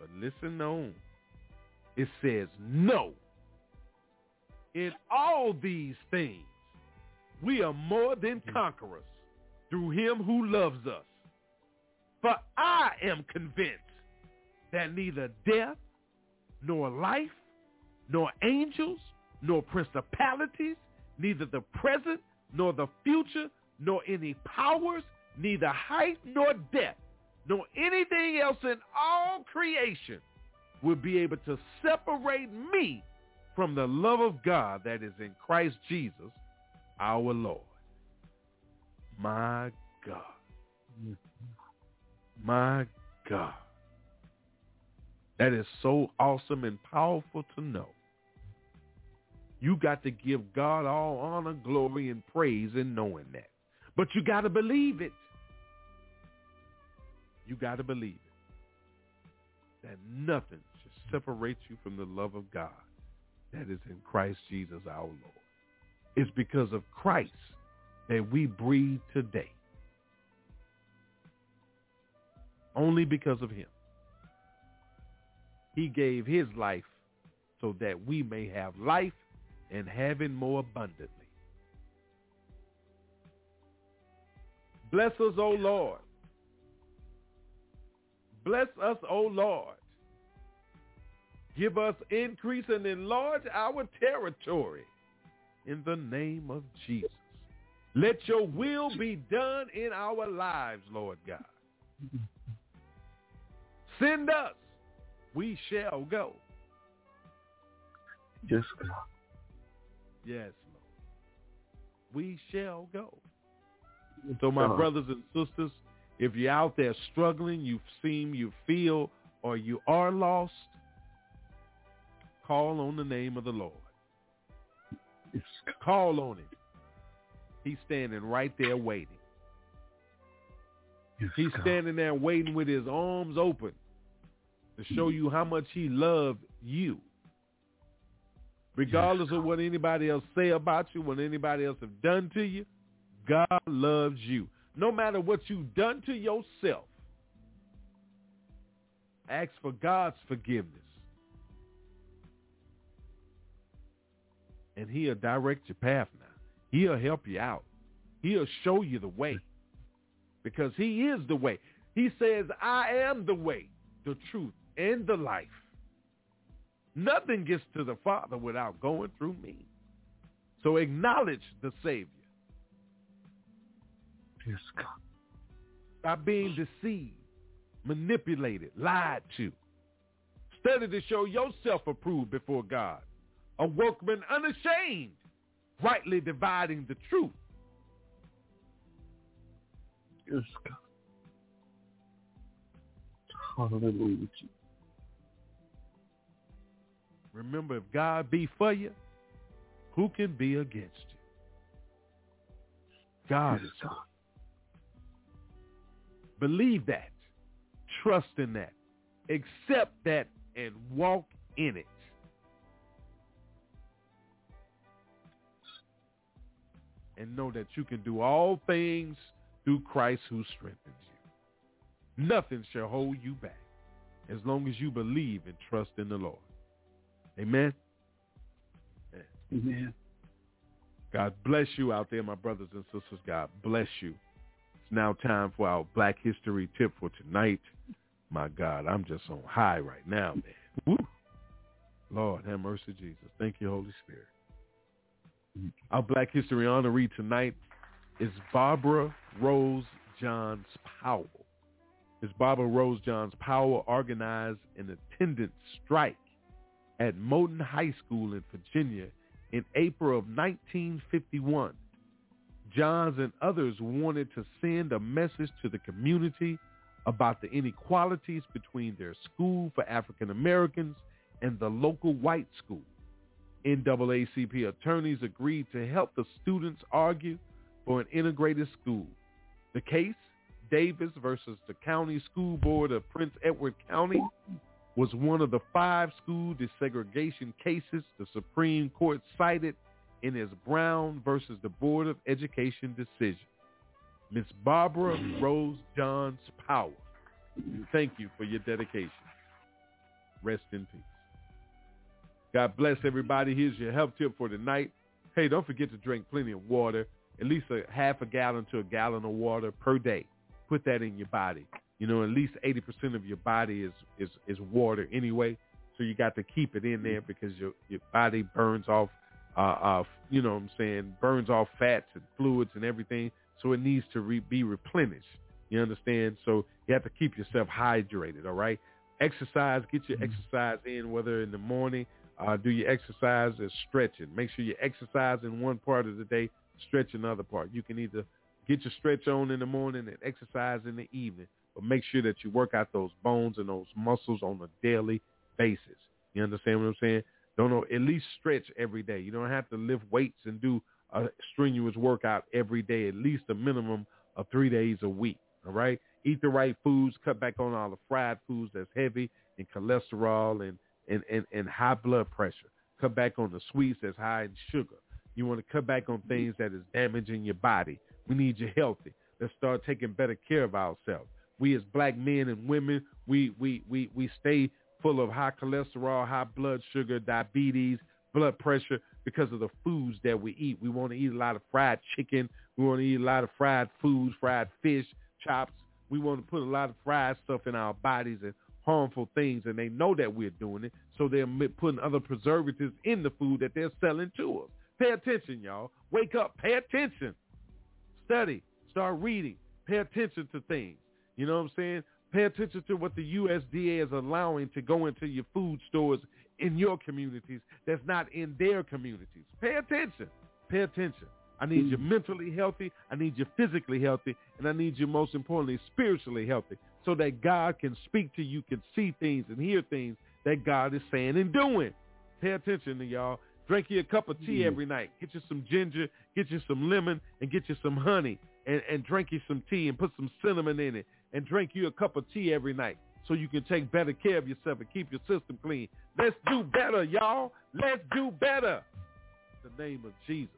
But listen on. It says no. In all these things, we are more than hmm. conquerors through him who loves us. For I am convinced that neither death, nor life, nor angels, nor principalities, neither the present, nor the future, nor any powers, neither height nor depth, nor anything else in all creation will be able to separate me from the love of God that is in Christ Jesus, our Lord. My God. My God. That is so awesome and powerful to know. You got to give God all honor, glory, and praise in knowing that. But you got to believe it. You got to believe it. That nothing should separate you from the love of God that is in Christ Jesus our Lord. It's because of Christ that we breathe today. Only because of him. He gave his life so that we may have life and having more abundantly. Bless us, O Lord. Bless us, O Lord. Give us increase and enlarge our territory in the name of Jesus. Let your will be done in our lives, Lord God. Send us. We shall go. Yes, God. Yes, Lord. We shall go. So my brothers and sisters, if you're out there struggling, you seem, you feel, or you are lost, call on the name of the Lord. Call on him. He's standing right there waiting. He's standing there waiting with his arms open to show you how much he loved you. Regardless of what anybody else say about you, what anybody else have done to you, God loves you. No matter what you've done to yourself, ask for God's forgiveness. And he'll direct your path now. He'll help you out. He'll show you the way. Because he is the way. He says, I am the way, the truth, and the life. Nothing gets to the Father without going through me. So acknowledge the Savior. Yes, God. Stop being deceived, manipulated, lied to. Study to show yourself approved before God, a workman unashamed, rightly dividing the truth. Yes, God. Hallelujah. Remember, if God be for you, who can be against you? God is God. you. Believe that. Trust in that. Accept that and walk in it. And know that you can do all things through Christ who strengthens you. Nothing shall hold you back as long as you believe and trust in the Lord. Amen. Amen. God bless you out there, my brothers and sisters. God bless you. It's now time for our Black History tip for tonight. My God, I'm just on high right now, man. Woo. Lord, have mercy, Jesus. Thank you, Holy Spirit. Our Black History honoree tonight is Barbara Rose Johns Powell. Is Barbara Rose Johns Powell organized an attendance strike at Moton High School in Virginia in April of 1951. Johns and others wanted to send a message to the community about the inequalities between their school for African Americans and the local white school. NAACP attorneys agreed to help the students argue for an integrated school. The case, Davis versus the County School Board of Prince Edward County, was one of the five school desegregation cases the Supreme Court cited in its Brown versus the Board of Education decision. Miss Barbara Rose Johns Powell, thank you for your dedication. Rest in peace. God bless everybody. Here's your health tip for tonight. Hey, don't forget to drink plenty of water, at least a half a gallon to a gallon of water per day. Put that in your body. You know, at least 80% of your body is, is, is water anyway. So you got to keep it in there because your, your body burns off, uh, uh, you know what I'm saying, burns off fats and fluids and everything. So it needs to re- be replenished. You understand? So you have to keep yourself hydrated, all right? Exercise, get your exercise in, whether in the morning, uh, do your exercise as stretching. Make sure you exercise in one part of the day, stretch another part. You can either get your stretch on in the morning and exercise in the evening, but make sure that you work out those bones and those muscles on a daily basis. You understand what I'm saying? Don't know, at least stretch every day. You don't have to lift weights and do a strenuous workout every day, at least a minimum of three days a week. All right? Eat the right foods, cut back on all the fried foods that's heavy in cholesterol and, and, and, and high blood pressure. Cut back on the sweets that's high in sugar. You want to cut back on things that is damaging your body. We need you healthy. Let's start taking better care of ourselves. We as black men and women, we we we we stay full of high cholesterol, high blood sugar, diabetes, blood pressure because of the foods that we eat. We want to eat a lot of fried chicken. We want to eat a lot of fried foods, fried fish, chops. We want to put a lot of fried stuff in our bodies and harmful things, and they know that we're doing it, so they're putting other preservatives in the food that they're selling to us. Pay attention, y'all. Wake up. Pay attention. Study. Start reading. Pay attention to things. You know what I'm saying? Pay attention to what the USDA is allowing to go into your food stores in your communities that's not in their communities. Pay attention. Pay attention. I need you mm. mentally healthy. I need you physically healthy. And I need you, most importantly, spiritually healthy so that God can speak to you, can see things and hear things that God is saying and doing. Pay attention to y'all. Drink you a cup of tea mm. every night. Get you some ginger, get you some lemon, and get you some honey. And, and drink you some tea and put some cinnamon in it. And drink you a cup of tea every night so you can take better care of yourself and keep your system clean. Let's do better, y'all. Let's do better. In the name of Jesus.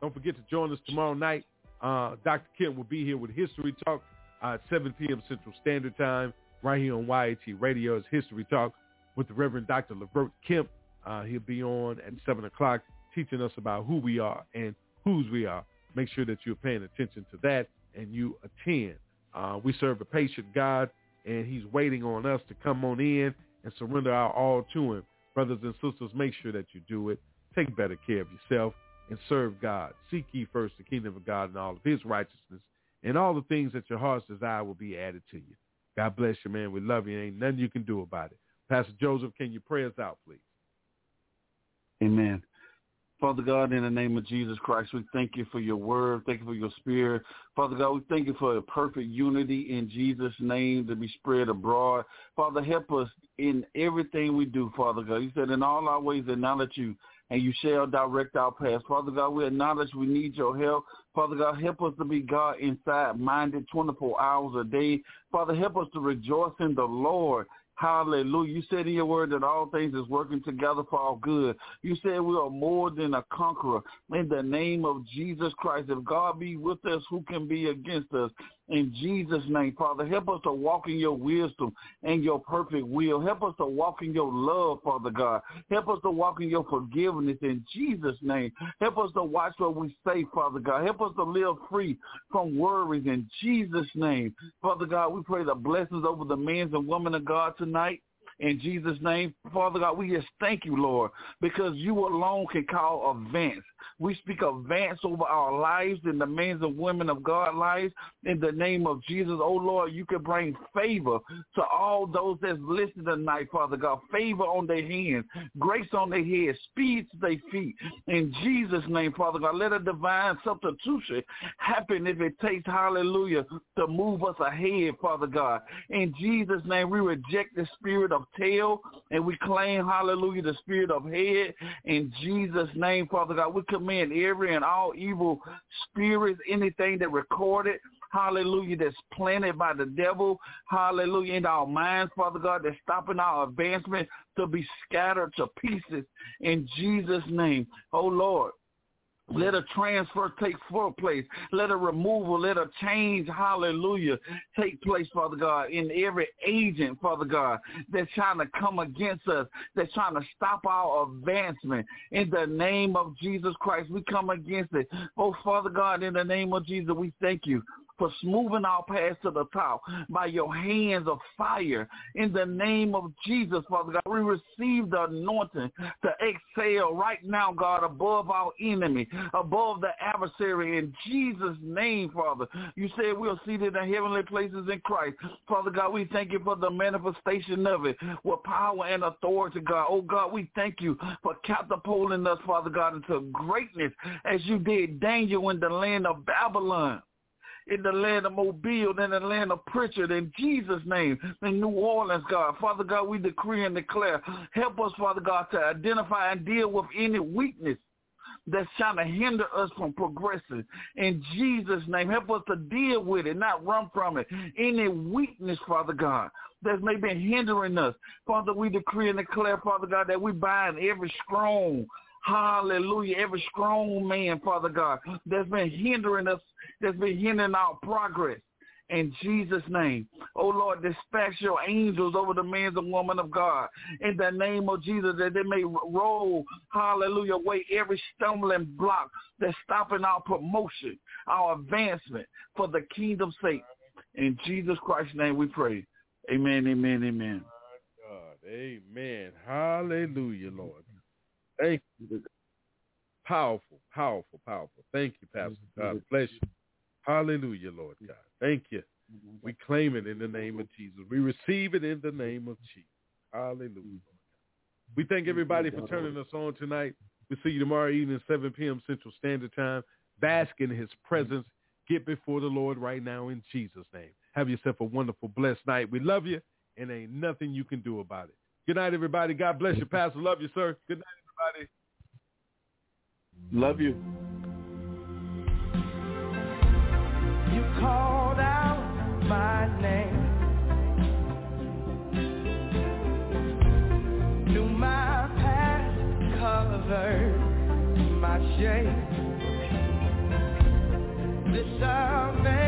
Don't forget to join us tomorrow night. Uh, Dr. Kemp will be here with History Talk uh, at 7 p.m. Central Standard Time right here on YAT Radio. It's History Talk with the Reverend Dr. Levert Kemp. Uh, he'll be on at 7 o'clock teaching us about who we are and whose we are. Make sure that you're paying attention to that and you attend. Uh, we serve a patient God, and he's waiting on us to come on in and surrender our all to him. Brothers and sisters, make sure that you do it. Take better care of yourself and serve God. Seek ye first the kingdom of God and all of his righteousness, and all the things that your hearts desire will be added to you. God bless you, man. We love you. Ain't nothing you can do about it. Pastor Joseph, can you pray us out, please? Amen. Father God, in the name of Jesus Christ, we thank you for your word. Thank you for your spirit. Father God, we thank you for a perfect unity in Jesus' name to be spread abroad. Father, help us in everything we do, Father God. You said in all our ways acknowledge you and you shall direct our paths. Father God, we acknowledge we need your help. Father God, help us to be God inside minded 24 hours a day. Father, help us to rejoice in the Lord. Hallelujah. You said in your word that all things is working together for our good. You said we are more than a conqueror in the name of Jesus Christ. If God be with us, who can be against us? In Jesus' name, Father, help us to walk in your wisdom and your perfect will. Help us to walk in your love, Father God. Help us to walk in your forgiveness in Jesus' name. Help us to watch what we say, Father God. Help us to live free from worries in Jesus' name. Father God, we pray the blessings over the men and women of God tonight in Jesus' name. Father God, we just thank you, Lord, because you alone can call advance. We speak advance over our lives and the men and women of God lives in the name of Jesus. Oh, Lord, you can bring favor to all those that's listening tonight, Father God. Favor on their hands, grace on their heads, speed to their feet. In Jesus' name, Father God, let a divine substitution happen if it takes, hallelujah, to move us ahead, Father God. In Jesus' name, we reject the spirit of tail and we claim, hallelujah, the spirit of head. In Jesus' name, Father God, we command every and all evil spirits, anything that recorded, hallelujah, that's planted by the devil, hallelujah, in our minds, Father God, that's stopping our advancement to be scattered to pieces in Jesus' name. Oh Lord, let a transfer take full place. Let a removal, let a change, hallelujah, take place, Father God, in every agent, Father God, that's trying to come against us, that's trying to stop our advancement. In the name of Jesus Christ, we come against it. Oh, Father God, in the name of Jesus, we thank you for smoothing our path to the top by your hands of fire. In the name of Jesus, Father God, we receive the anointing to exhale right now, God, above our enemy, above the adversary. In Jesus' name, Father, you said we're seated in heavenly places in Christ. Father God, we thank you for the manifestation of it with power and authority, God. Oh, God, we thank you for catapulting us, Father God, into greatness as you did Daniel in the land of Babylon in the land of Mobile, in the land of Prichard, in Jesus' name, in New Orleans, God. Father God, we decree and declare. Help us, Father God, to identify and deal with any weakness that's trying to hinder us from progressing. In Jesus' name, help us to deal with it, not run from it. Any weakness, Father God, that's maybe been hindering us. Father, we decree and declare, Father God, that we bind every strong Hallelujah. Every strong man, Father God, that's been hindering us, that's been hindering our progress. In Jesus' name. Oh Lord, dispatch your angels over the men and women of God. In the name of Jesus, that they may roll, hallelujah, away every stumbling block that's stopping our promotion, our advancement for the kingdom's sake. In Jesus Christ's name we pray. Amen, amen, amen. God, amen. Hallelujah, Lord. Thank you. Powerful, powerful, powerful. Thank you, Pastor. God bless you. Hallelujah, Lord God. Thank you. We claim it in the name of Jesus. We receive it in the name of Jesus. Hallelujah. We thank everybody for turning us on tonight. We'll see you tomorrow evening, at 7 p.m. Central Standard Time. Bask in his presence. Get before the Lord right now in Jesus' name. Have yourself a wonderful, blessed night. We love you, and ain't nothing you can do about it. Good night, everybody. God bless you, Pastor. Love you, sir. Good night, everybody. Love you. Called out my name. Knew my past covered my shame. This amazing